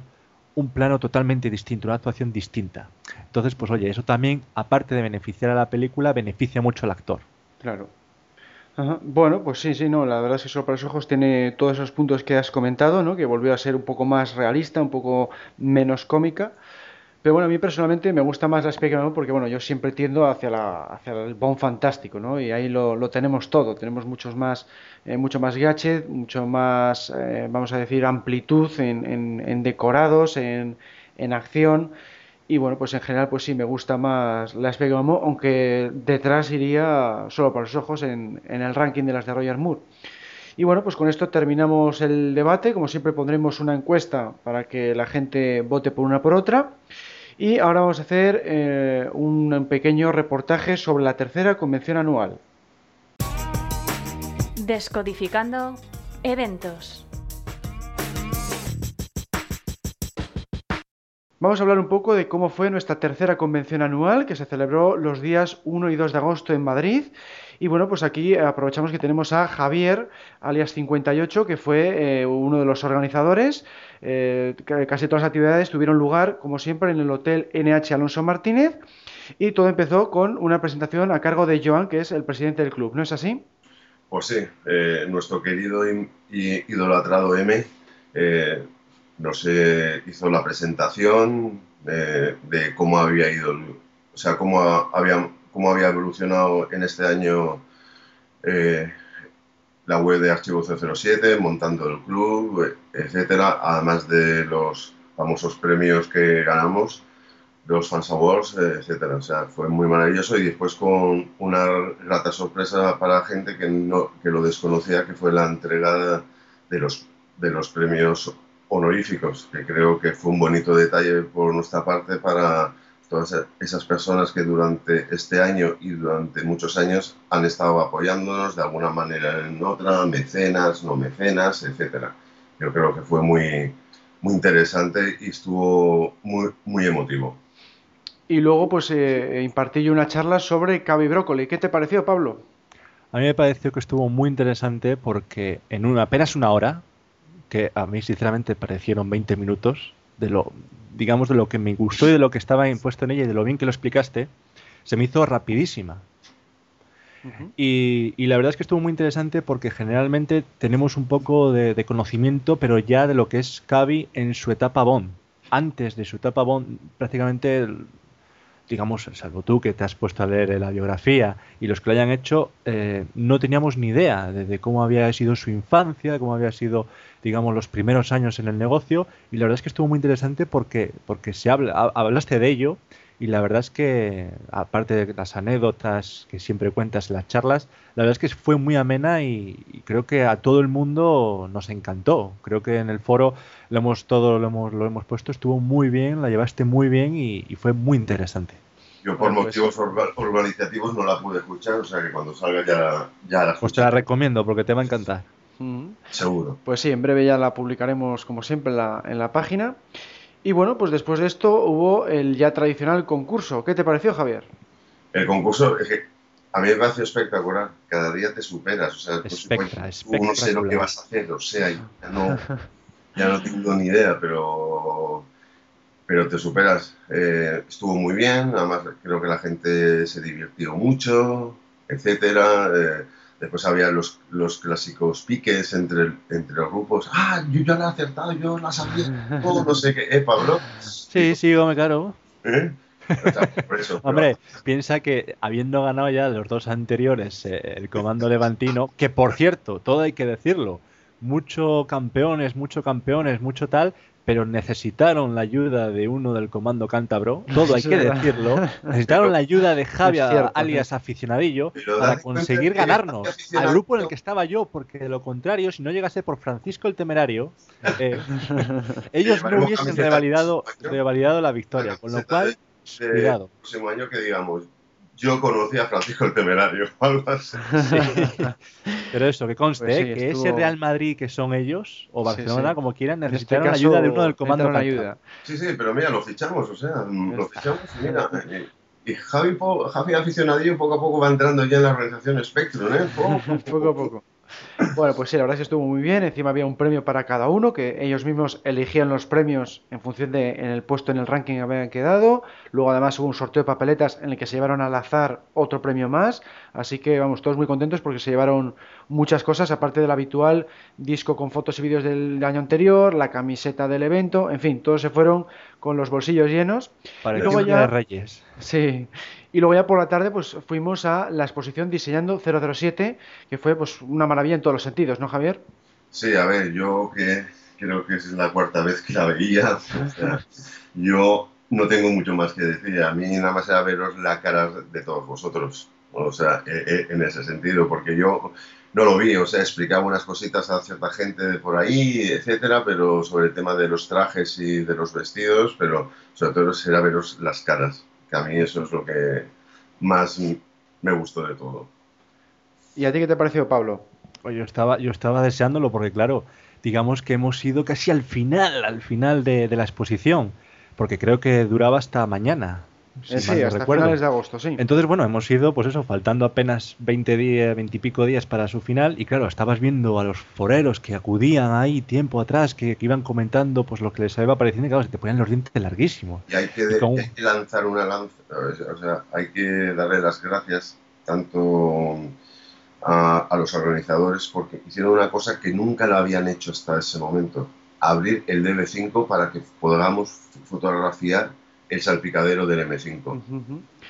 un plano totalmente distinto, una actuación distinta. Entonces, pues oye, eso también, aparte de beneficiar a la película, beneficia mucho al actor. Claro. Bueno, pues sí, sí, no, la verdad es que Solo para los Ojos tiene todos esos puntos que has comentado, ¿no? Que volvió a ser un poco más realista, un poco menos cómica. Pero bueno, a mí personalmente me gusta más la Spectrum porque bueno, yo siempre tiendo hacia, la, hacia el Bond fantástico, ¿no? Y ahí lo, lo tenemos todo, tenemos muchos más, eh, mucho más gadget, mucho más, eh, vamos a decir, amplitud en, en, decorados, en, en, acción. Y bueno, pues en general, pues sí, me gusta más la Spectrum aunque detrás iría solo para los ojos en, en el ranking de las de Roger Moore. Y bueno, pues con esto terminamos el debate. Como siempre pondremos una encuesta para que la gente vote por una por otra. Y ahora vamos a hacer eh, un pequeño reportaje sobre la tercera convención anual. Descodificando eventos. Vamos a hablar un poco de cómo fue nuestra tercera convención anual que se celebró los días 1 y 2 de agosto en Madrid. Y bueno, pues aquí aprovechamos que tenemos a Javier, alias 58, que fue eh, uno de los organizadores. Eh, casi todas las actividades tuvieron lugar, como siempre, en el Hotel NH Alonso Martínez. Y todo empezó con una presentación a cargo de Joan, que es el presidente del club. ¿No es así? Pues sí, eh, nuestro querido y, idolatrado M nos hizo la presentación de, cómo había ido, o sea, cómo había, cómo había evolucionado en este año eh, la web de Archivo 007, montando el club, etcétera, además de los famosos premios que ganamos, los Fans Awards, etcétera. O sea, fue muy maravilloso y después con una grata sorpresa para la gente que, no, que lo desconocía, que fue la entrega de los, de los premios honoríficos, que creo que fue un bonito detalle por nuestra parte para todas esas personas que durante este año y durante muchos años han estado apoyándonos de alguna manera en otra, mecenas, no mecenas, etcétera. Yo creo que fue muy, muy interesante y estuvo muy, muy emotivo. Y luego, pues, eh, impartí yo una charla sobre Cavi Brócoli. ¿Qué te pareció, Pablo? A mí me pareció que estuvo muy interesante porque en una, apenas una hora que a mí sinceramente parecieron 20 minutos de lo, digamos, de lo que me gustó y de lo que estaba impuesto en ella y de lo bien que lo explicaste, se me hizo rapidísima. y, la verdad es que estuvo muy interesante porque generalmente tenemos un poco de, de conocimiento, pero ya de lo que es Cavi en su etapa Bond. Antes de su etapa Bond, prácticamente digamos, salvo tú que te has puesto a leer la biografía y los que lo hayan hecho, eh, no teníamos ni idea de, cómo había sido su infancia, de cómo había sido, digamos, los primeros años en el negocio. Y la verdad es que estuvo muy interesante porque, porque se habla, hablaste de ello y la verdad es que, aparte de las anécdotas que siempre cuentas en las charlas, la verdad es que fue muy amena y, creo que a todo el mundo nos encantó. Creo que en el foro lo hemos todo lo hemos, lo hemos puesto, estuvo muy bien, la llevaste muy bien y, fue muy interesante. Yo por pues motivos organizativos no la pude escuchar, o sea que cuando salga ya, ya la Pues te la recomiendo porque te va a encantar. Mm. Seguro. Pues sí, en breve ya la publicaremos como siempre en la, en la página. Y bueno, pues después de esto hubo el ya tradicional concurso. ¿Qué te pareció, Javier? El concurso es que a mí me parece espectacular. Cada día te superas. O sea, Espectra, tú no sé lo que vas a hacer. O sea, ya *laughs* no, ya no tengo ni idea, pero, pero te superas. Eh, estuvo muy bien. Además, creo que la gente se divirtió mucho, etcétera. Eh, Después había los, los clásicos piques entre, entre los grupos. Ah, yo ya la he acertado, yo la sabía. *laughs* Todo, no sé qué. ¿Eh, Pablo? Sí, sí, me claro. ¿Eh? Hombre, piensa que habiendo ganado ya los dos anteriores eh, el comando levantino, que por cierto, todo hay que decirlo, mucho campeones, mucho campeones, mucho tal, pero necesitaron la ayuda de uno del comando cántabro, *laughs* todo hay que decirlo, *laughs* necesitaron la ayuda de Javier, alias aficionadillo, para conseguir ganarnos al grupo en el que estaba yo, porque de lo contrario, si no llegase por Francisco el Temerario, eh, *laughs* ellos no hubiesen revalidado, revalidado la victoria, con lo cual, cuidado. El próximo año que digamos, yo conocí a Francisco el Temerario. *laughs* *laughs* Pero eso, que conste, pues ¿eh? que ese Real Madrid que son ellos, o Barcelona, como quieran, este necesitan la ayuda de uno del comando. La ayuda. Sí, sí, pero mira, lo fichamos, o sea, lo fichamos y mira. Y Javi, Javi aficionadillo poco a poco va entrando ya en la organización Spectrum, ¿eh? *laughs* poco a poco. Bueno, pues sí, la verdad es que estuvo muy bien. Encima había un premio para cada uno, que ellos mismos elegían los premios en función de en el puesto en el ranking que habían quedado. Luego además hubo un sorteo de papeletas en el que se llevaron al azar otro premio más. Así que vamos, todos muy contentos porque se llevaron muchas cosas, aparte del habitual disco con fotos y vídeos del año anterior, la camiseta del evento, en fin, todos se fueron con los bolsillos llenos. Para y luego ya, de Reyes. Sí. Y luego ya por la tarde pues fuimos a la exposición Diseñando 007, que fue pues una maravilla en todos los sentidos, ¿no, Javier? Sí, a ver, yo que creo que es la cuarta vez que la veía, *laughs* yo no tengo mucho más que decir. A mí nada más era veros la cara de todos vosotros. O sea, e, e, en ese sentido, porque yo no lo vi, o sea, explicaba unas cositas a cierta gente de por ahí, etcétera, pero sobre el tema de los trajes y de los vestidos, pero sobre todo era veros las caras, que a mí eso es lo que más me gustó de todo. ¿Y a ti qué te pareció, Pablo? Pues yo estaba, yo estaba deseándolo porque, claro, digamos que hemos ido casi al final, al final de, de la exposición, porque creo que duraba hasta mañana. Eh, sí, hasta finales de agosto, sí. Entonces, bueno, hemos ido, pues eso, faltando apenas 20 días, 20 y pico días para su final, y claro, estabas viendo a los foreros que acudían ahí tiempo atrás, que, iban comentando pues lo que les iba pareciendo, y claro, se te ponían los dientes larguísimos. Y hay que, lanzar una lanza, o sea, hay que darle las gracias tanto a, a los organizadores porque hicieron una cosa que nunca la habían hecho hasta ese momento, abrir el DB5 para que podamos fotografiar el salpicadero del M5.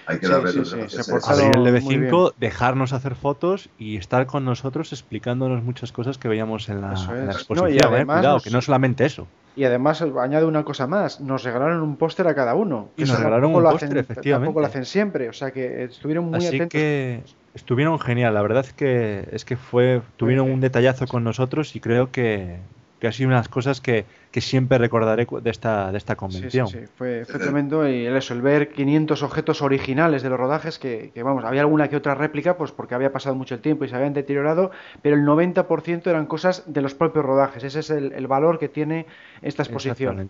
Hay que darle sí, sí, Abrir el DB5, dejarnos hacer fotos y estar con nosotros explicándonos muchas cosas que veíamos en la, exposición. y ¿eh? además, Cuidado, que no solamente eso. Y además añade una cosa más, nos regalaron un póster a cada uno. Y nos regalaron un póster, efectivamente. Tampoco lo hacen siempre, o sea que estuvieron muy Así atentos. que estuvieron genial, la verdad es que es que fue tuvieron un detallazo con nosotros y creo que, que ha sido unas cosas que, que siempre recordaré de esta, de esta convención. Sí, sí, Fue, fue, tremendo y eso, el ver 500 objetos originales de los rodajes, que, que, vamos, había alguna que otra réplica, pues porque había pasado mucho el tiempo y se habían deteriorado, pero el 90% eran cosas de los propios rodajes. Ese es el, el valor que tiene esta exposición.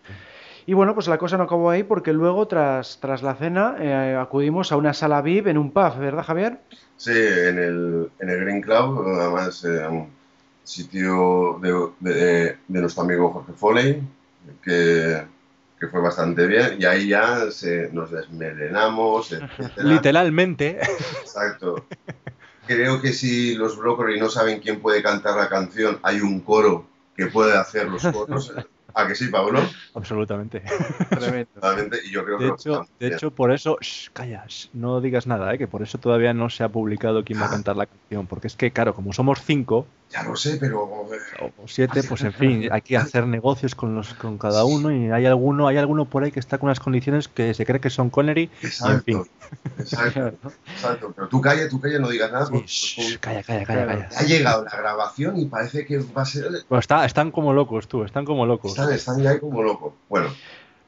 Y bueno, pues la cosa no acabó ahí porque luego, tras, tras la cena, eh, acudimos a una sala VIP en un pub, ¿verdad, Javier? Sí, en el, en el Green Club, además... Eh, sitio de, nuestro amigo Jorge Foley, que, fue bastante bien, y ahí ya nos desmelenamos, *laughs* Literalmente. Exacto. Creo que si los Broccoli no saben quién puede cantar la canción, hay un coro que puede hacer los coros. *laughs* ¿A que sí, Pablo? Absolutamente. Y yo creo de, hecho, de hecho, por eso, shh, calla, no digas nada, ¿eh? que por eso todavía no se ha publicado quién va a *laughs* cantar la canción. Porque es que, claro, como somos cinco. Ya lo sé, pero. O siete, pues en fin, *laughs* hay que hacer negocios con los con cada uno. Y hay alguno hay alguno por ahí que está con unas condiciones que se cree que son Connery. Exacto. en fin. Exacto, *laughs* exacto. Pero tú calla, tú calla, no digas nada. Sí, calla, calla, calla, calla. Ha llegado la grabación y parece que va a ser. Pues está, están como locos, tú, están como locos están, ahí como locos. Bueno.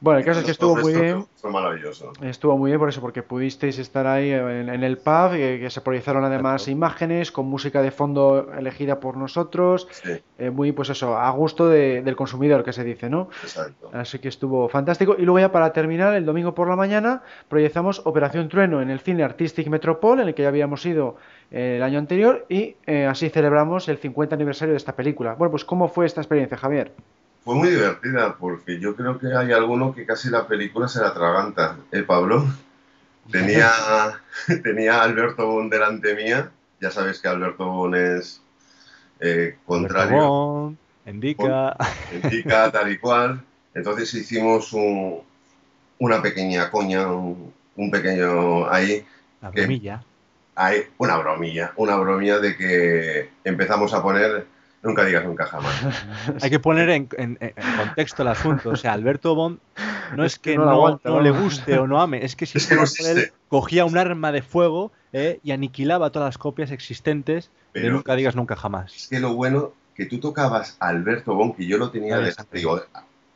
Bueno, el caso es que estuvo muy bien. Fue maravilloso. Estuvo muy bien por eso, porque pudisteis estar ahí en, el pub, que, se proyectaron además imágenes con música de fondo elegida por nosotros. Eh, muy, pues eso, a gusto del consumidor, que se dice, ¿no? Exacto. Así que estuvo fantástico. Y luego ya para terminar, el domingo por la mañana, proyectamos Operación Trueno en el cine Artistic Metropol, en el que ya habíamos ido eh, el año anterior, y eh, así celebramos el 50 aniversario de esta película. Bueno, pues ¿cómo fue esta experiencia, Javier? Fue muy divertida porque yo creo que hay alguno que casi la película se la atraganta. ¿Eh, Pablo? Tenía, *laughs* tenía a Alberto Bon delante mía. Ya sabes que Alberto Bon es eh, contrario. Bon, indica. indica tal y cual. Entonces hicimos un, una pequeña coña, un, un pequeño ahí. Una bromilla. hay una bromilla, una bromilla de que empezamos a poner Nunca digas nunca jamás. *laughs* Hay que poner en, contexto el asunto. O sea, Alberto Bond no es que no, le guste o no ame, es que *laughs* si él cogía un arma de fuego eh, y aniquilaba todas las copias existentes de Nunca digas nunca jamás. Es que lo bueno que tú tocabas a Alberto Bond, que yo lo tenía de digo,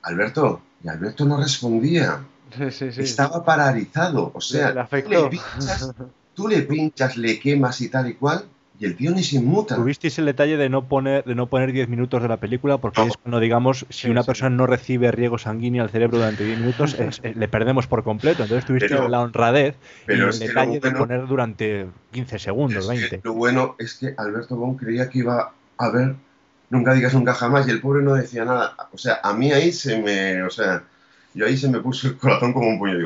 Alberto, y Alberto no respondía. Estaba paralizado. O sea, *laughs* tú le pinchas, le quemas y tal y cual, y el tío ni se inmuta. Tuvisteis el detalle de no poner de no poner 10 minutos de la película porque es cuando digamos si una persona no recibe riego sanguíneo al cerebro durante 10 minutos le perdemos por completo. Entonces tuviste la honradez y el detalle de poner durante 15 segundos, 20. lo bueno es que Alberto Bon creía que iba a ver nunca digas nunca jamás y el pobre no decía nada. O sea, a mí ahí se me, o sea, y ahí se me puso el corazón como un puño de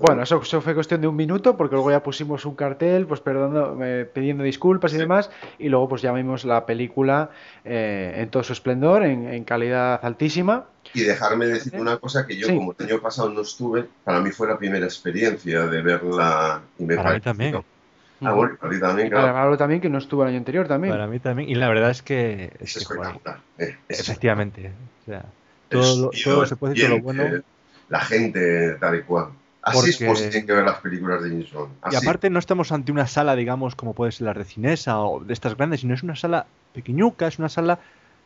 Bueno, eso, fue cuestión de un minuto, porque luego ya pusimos un cartel, pues perdonando, pidiendo disculpas y demás, y luego pues ya vimos la película eh, en todo su esplendor, en, calidad altísima. Y dejarme decir una cosa que yo, como el año pasado no estuve, para mí fue la primera experiencia de verla y me para mí también. Ah, bueno, para ti también, claro. Para también, que no estuvo el año anterior también. Para mí también, y la verdad es que... Es, espectacular. Eh, efectivamente. O sea, todo, todo se puede decir lo bueno. La gente, tal y cual. Así es como se tienen que ver las películas de James Bond. Y aparte no estamos ante una sala, digamos, como puede ser la de Cinesa o de estas grandes, sino es una sala pequeñuca, es una sala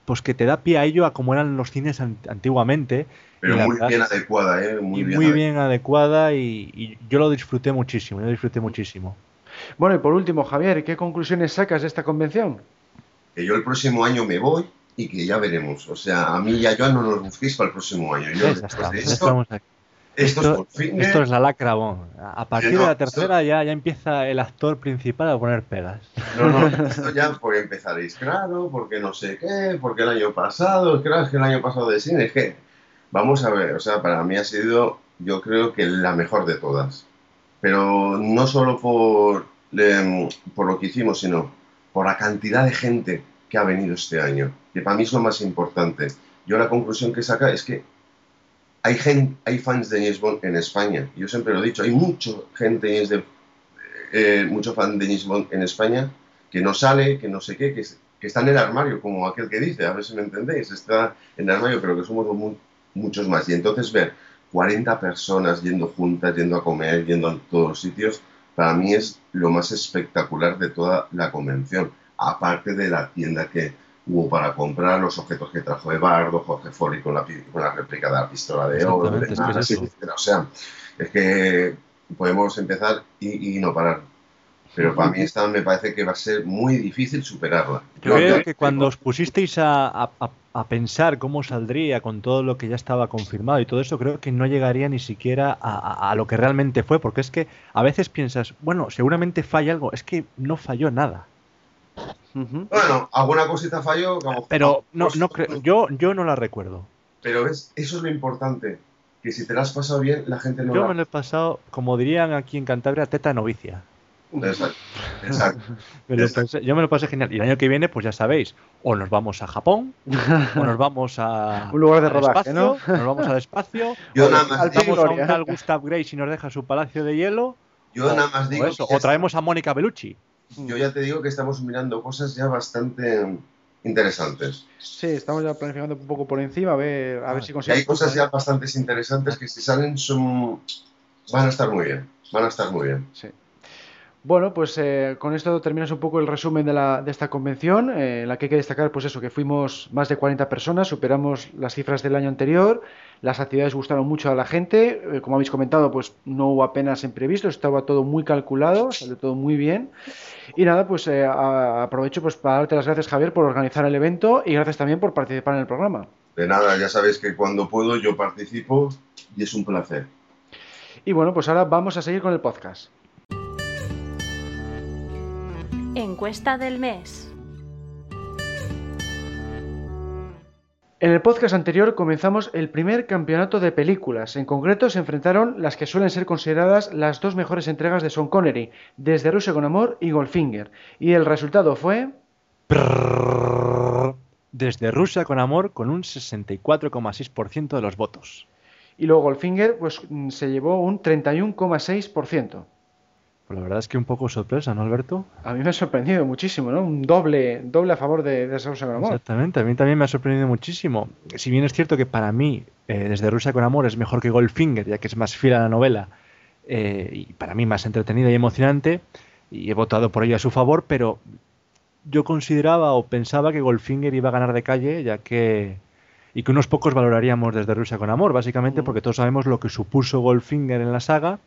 pues que te da pie a ello a como eran los cines an- antiguamente. pero muy verdad- bien adecuada, ¿eh? Muy y bien. muy adecuada. bien adecuada y, y yo lo disfruté muchísimo, yo lo disfruté muchísimo. Bueno, y por último, Javier, ¿qué conclusiones sacas de esta convención? Que yo el próximo año me voy y que ya veremos. O sea, a mí y a Joan no nos busquéis para el próximo año. Yo, después de esto, esto, Esto, es esto es la lacra, bon. A partir no, de la tercera ya, ya empieza el actor principal a poner pegas. No, no, *laughs* esto ya porque empezaréis, claro, porque no sé qué, porque el año pasado, claro, es que el año pasado de cine, es que, vamos a ver, o sea, para mí ha sido, yo creo que la mejor de todas. Pero no solo por, em, por lo que hicimos, sino por la cantidad de gente que ha venido este año, que para mí es lo más importante. Yo la conclusión que saca es que hay, gen- hay fans de James en España. Yo siempre lo he dicho, hay mucha gente de, eh, mucho fan de James en España que no sale, que no sé qué, que, que está en el armario, como aquel que dice, a ver si me entendéis, está en el armario, pero que somos mu- muchos más. Y entonces ver 40 personas yendo juntas, yendo a comer, yendo a todos los sitios, para mí es lo más espectacular de toda la convención. Aparte de la tienda que hubo para comprar, los objetos que trajo Ebardo, Jorge Fori con la, con la réplica de la pistola de oro, Exactamente, es. O sea, es que podemos empezar y, y no parar. Pero para mí esta me parece que va a ser muy difícil superarla. Yo creo que cuando os pusisteis a, a- a- a pensar cómo saldría con todo lo que ya estaba confirmado y todo eso, creo que no llegaría ni siquiera a, a- a lo que realmente fue, porque es que a veces piensas, bueno, seguramente falla algo, es que no falló nada. Bueno, alguna cosita falló, como- Pero no, pues- no creo, yo, yo no la recuerdo. Pero ves, eso es lo importante, que si te la has pasado bien, la gente no Yo la... me lo he pasado, como dirían aquí en Cantabria, teta novicia. Exacto, exacto. *laughs* Me lo Exacto. pasé- yo me lo pasé genial. Y el año que viene, pues ya sabéis, o nos vamos a Japón, *laughs* o nos vamos a Un lugar de rodaje, espacio, ¿no? Nos vamos al espacio, *laughs* Yo o nada más al digo, vamos a un tal Gustav Grace y nos deja su palacio de hielo, yo o, nada más o digo eso, ya o traemos a Mónica Bellucci. Yo ya te digo que estamos mirando cosas ya bastante interesantes. Sí, estamos ya planificando un poco por encima, a ver, a ver si Y hay conseguimos. cosas ya bastante interesantes que si salen son... van a estar muy bien, van a estar muy bien. Sí. Bueno, pues eh, con esto terminas un poco el resumen de, la, de esta convención, eh, en la que hay que destacar, pues eso, que fuimos más de 40 personas, superamos las cifras del año anterior, las actividades gustaron mucho a la gente, eh, como habéis comentado, pues no hubo apenas imprevistos, estaba todo muy calculado, salió todo muy bien. Y nada, pues a- aprovecho pues para darte las gracias, Javier, por organizar el evento y gracias también por participar en el programa. De nada, ya sabéis que cuando puedo yo participo y es un placer. Y bueno, pues ahora vamos a seguir con el podcast. Encuesta del mes. En el podcast anterior comenzamos el primer campeonato de películas. En concreto se enfrentaron las que suelen ser consideradas las dos mejores entregas de Sean Connery, Desde Rusia con Amor y Goldfinger. Y el resultado fue... Desde Rusia con amor con un 64,6% de los votos. Y luego Goldfinger pues, se llevó un 31,6%. Pues la verdad es que un poco sorpresa, ¿no, Alberto? A mí me ha sorprendido muchísimo, ¿no? Un doble, doble a favor de Desde Rusia con Amor. Exactamente, a mí también me ha sorprendido muchísimo. Si bien es cierto que para mí, eh, desde Rusia con Amor es mejor que Goldfinger, ya que es más fiel a la novela eh, y para mí más entretenida y emocionante, y he votado por ello a su favor, pero yo consideraba o pensaba que Goldfinger iba a ganar de calle, ya que. y que unos pocos valoraríamos desde Rusia con Amor, básicamente Mm. porque todos sabemos lo que supuso Goldfinger en la saga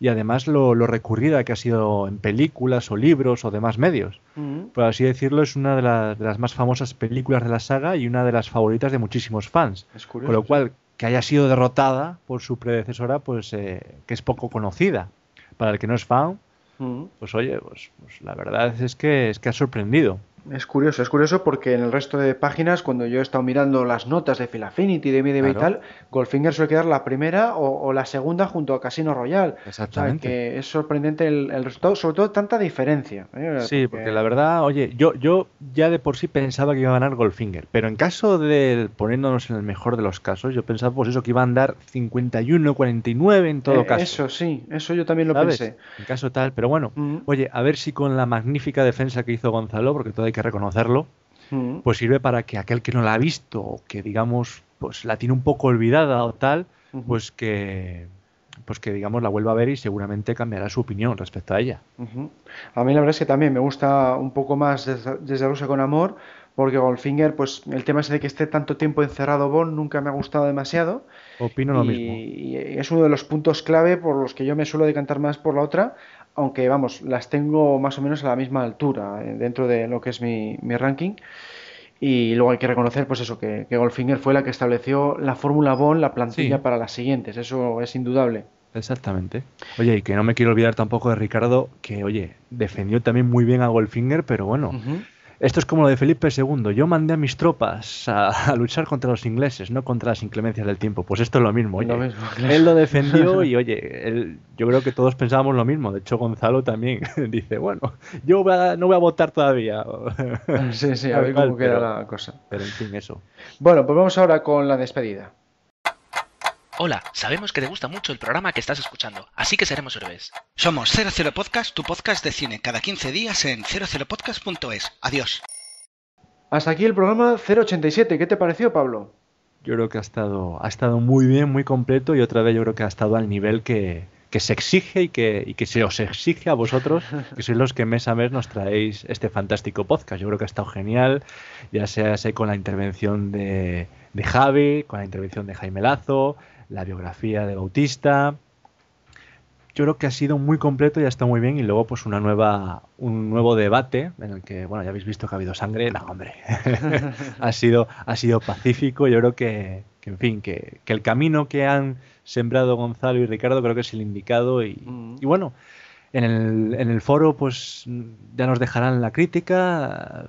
y además lo, lo recurrida que ha sido en películas o libros o demás medios Mm. por así decirlo, es una de, la- de las más famosas películas de la saga y una de las favoritas de muchísimos fans. Es curioso. Con lo cual, que haya sido derrotada por su predecesora, pues eh, que es poco conocida. Para el que no es fan, Mm. pues oye, pues, pues la verdad es que es que ha sorprendido. Es curioso, es curioso porque en el resto de páginas, cuando yo he estado mirando las notas de Phil Affinity, de Claro. y tal, Goldfinger suele quedar la primera o, o la segunda junto a Casino. O sea, Exactamente. que es sorprendente el, el resultado, sobre todo tanta diferencia. ¿eh? Sí, porque la verdad, oye, yo, yo ya de por sí pensaba que iba a ganar Goldfinger, pero en caso de poniéndonos en el mejor de los casos, yo pensaba pues eso que iba a andar 51-49 en todo Eh, caso. Eso sí, eso yo también lo ¿sabes? pensé. En caso tal, pero bueno, oye, a ver si con la magnífica defensa que hizo Gonzalo, porque todo hay que reconocerlo, mm. pues sirve para que aquel que no la ha visto o que digamos pues la tiene un poco olvidada o tal, pues que pues que digamos la vuelva a ver y seguramente cambiará su opinión respecto a ella. A mí la verdad es que también me gusta un poco más desde, desde Rusia con Amor, porque Goldfinger, pues el tema ese de que esté tanto tiempo encerrado Bond nunca me ha gustado demasiado. Opino lo mismo. Y es uno de los puntos clave por los que yo me suelo decantar más por la otra, aunque vamos, las tengo más o menos a la misma altura eh, dentro de lo que es mi, mi ranking. Y luego hay que reconocer, pues eso, que, que Goldfinger fue la que estableció la Fórmula Bond, la plantilla para las siguientes. Eso es indudable. Exactamente. Oye, y que no me quiero olvidar tampoco de Ricardo, que, oye, defendió también muy bien a Goldfinger, pero bueno. Esto es como lo de Felipe II. Yo mandé a mis tropas a, luchar contra los ingleses, no contra las inclemencias del tiempo. Pues esto es lo mismo. Oye, *laughs* Él lo defendió y, oye, yo creo que todos pensábamos lo mismo. De hecho, Gonzalo también *laughs* dice, bueno, yo no voy a votar todavía. Sí, sí, a *laughs* ver cómo queda la cosa. Pero en fin, eso. Bueno, pues vamos ahora con la despedida. Hola, sabemos que te gusta mucho el programa que estás escuchando, así que seremos héroes. Somos 00 Podcast, tu podcast de cine, cada 15 días en 00podcast.es. Adiós. Hasta aquí el programa 087. ¿Qué te pareció, Pablo? Yo creo que ha estado, ha estado muy bien, muy completo y otra vez yo creo que ha estado al nivel que, se exige y que, y que, se os exige a vosotros, *laughs* que sois los que mes a mes nos traéis este fantástico podcast. Yo creo que ha estado genial, ya sea con la intervención de, de Javi, con la intervención de Jaime Lazo, la biografía de Bautista. Yo creo que ha sido muy completo y ha estado muy bien. Y luego, pues, una nueva, un nuevo debate en el que, bueno, ya habéis visto que ha habido sangre. No, hombre. *laughs* ha, sido, ha sido pacífico. Yo creo que, en fin, que, el camino que han sembrado Gonzalo y Ricardo creo que es el indicado. Y, mm. y bueno, en el, en el, foro pues ya nos dejarán la crítica.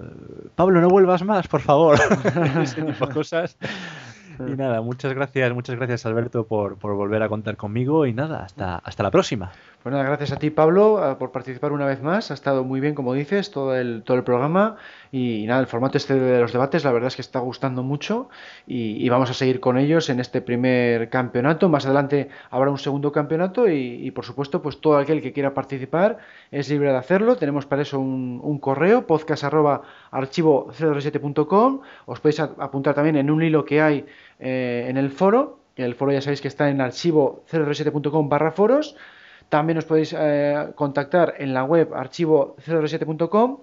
Pablo, no vuelvas más, por favor. *laughs* *laughs* Ese tipo de cosas. Y nada, muchas gracias, muchas gracias Alberto por, por volver a contar conmigo y nada, hasta, hasta la próxima. Pues nada, gracias a ti Pablo por participar una vez más. Ha estado muy bien, como dices, todo el, todo el programa. Y, nada, el formato este de los debates, la verdad es que está gustando mucho. Y, vamos a seguir con ellos en este primer campeonato. Más adelante habrá un segundo campeonato. Y, por supuesto, pues todo aquel que quiera participar es libre de hacerlo. Tenemos para eso un, un correo, podcast archivo 037.com. Os podéis apuntar también en un hilo que hay eh, en el foro. El foro ya sabéis que está en archivo 037.com barra foros. También os podéis eh, contactar en la web archivo037.com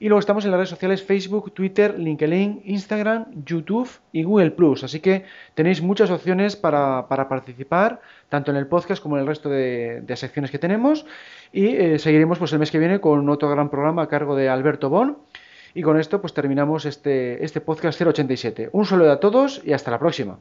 y luego estamos en las redes sociales Facebook, Twitter, LinkedIn, Instagram, YouTube y Google Plus. Así que tenéis muchas opciones para, participar, tanto en el podcast como en el resto de, secciones que tenemos. Y eh, seguiremos pues, el mes que viene con otro gran programa a cargo de Alberto Bon. Y con esto pues terminamos este, este podcast 087. Un saludo a todos y hasta la próxima.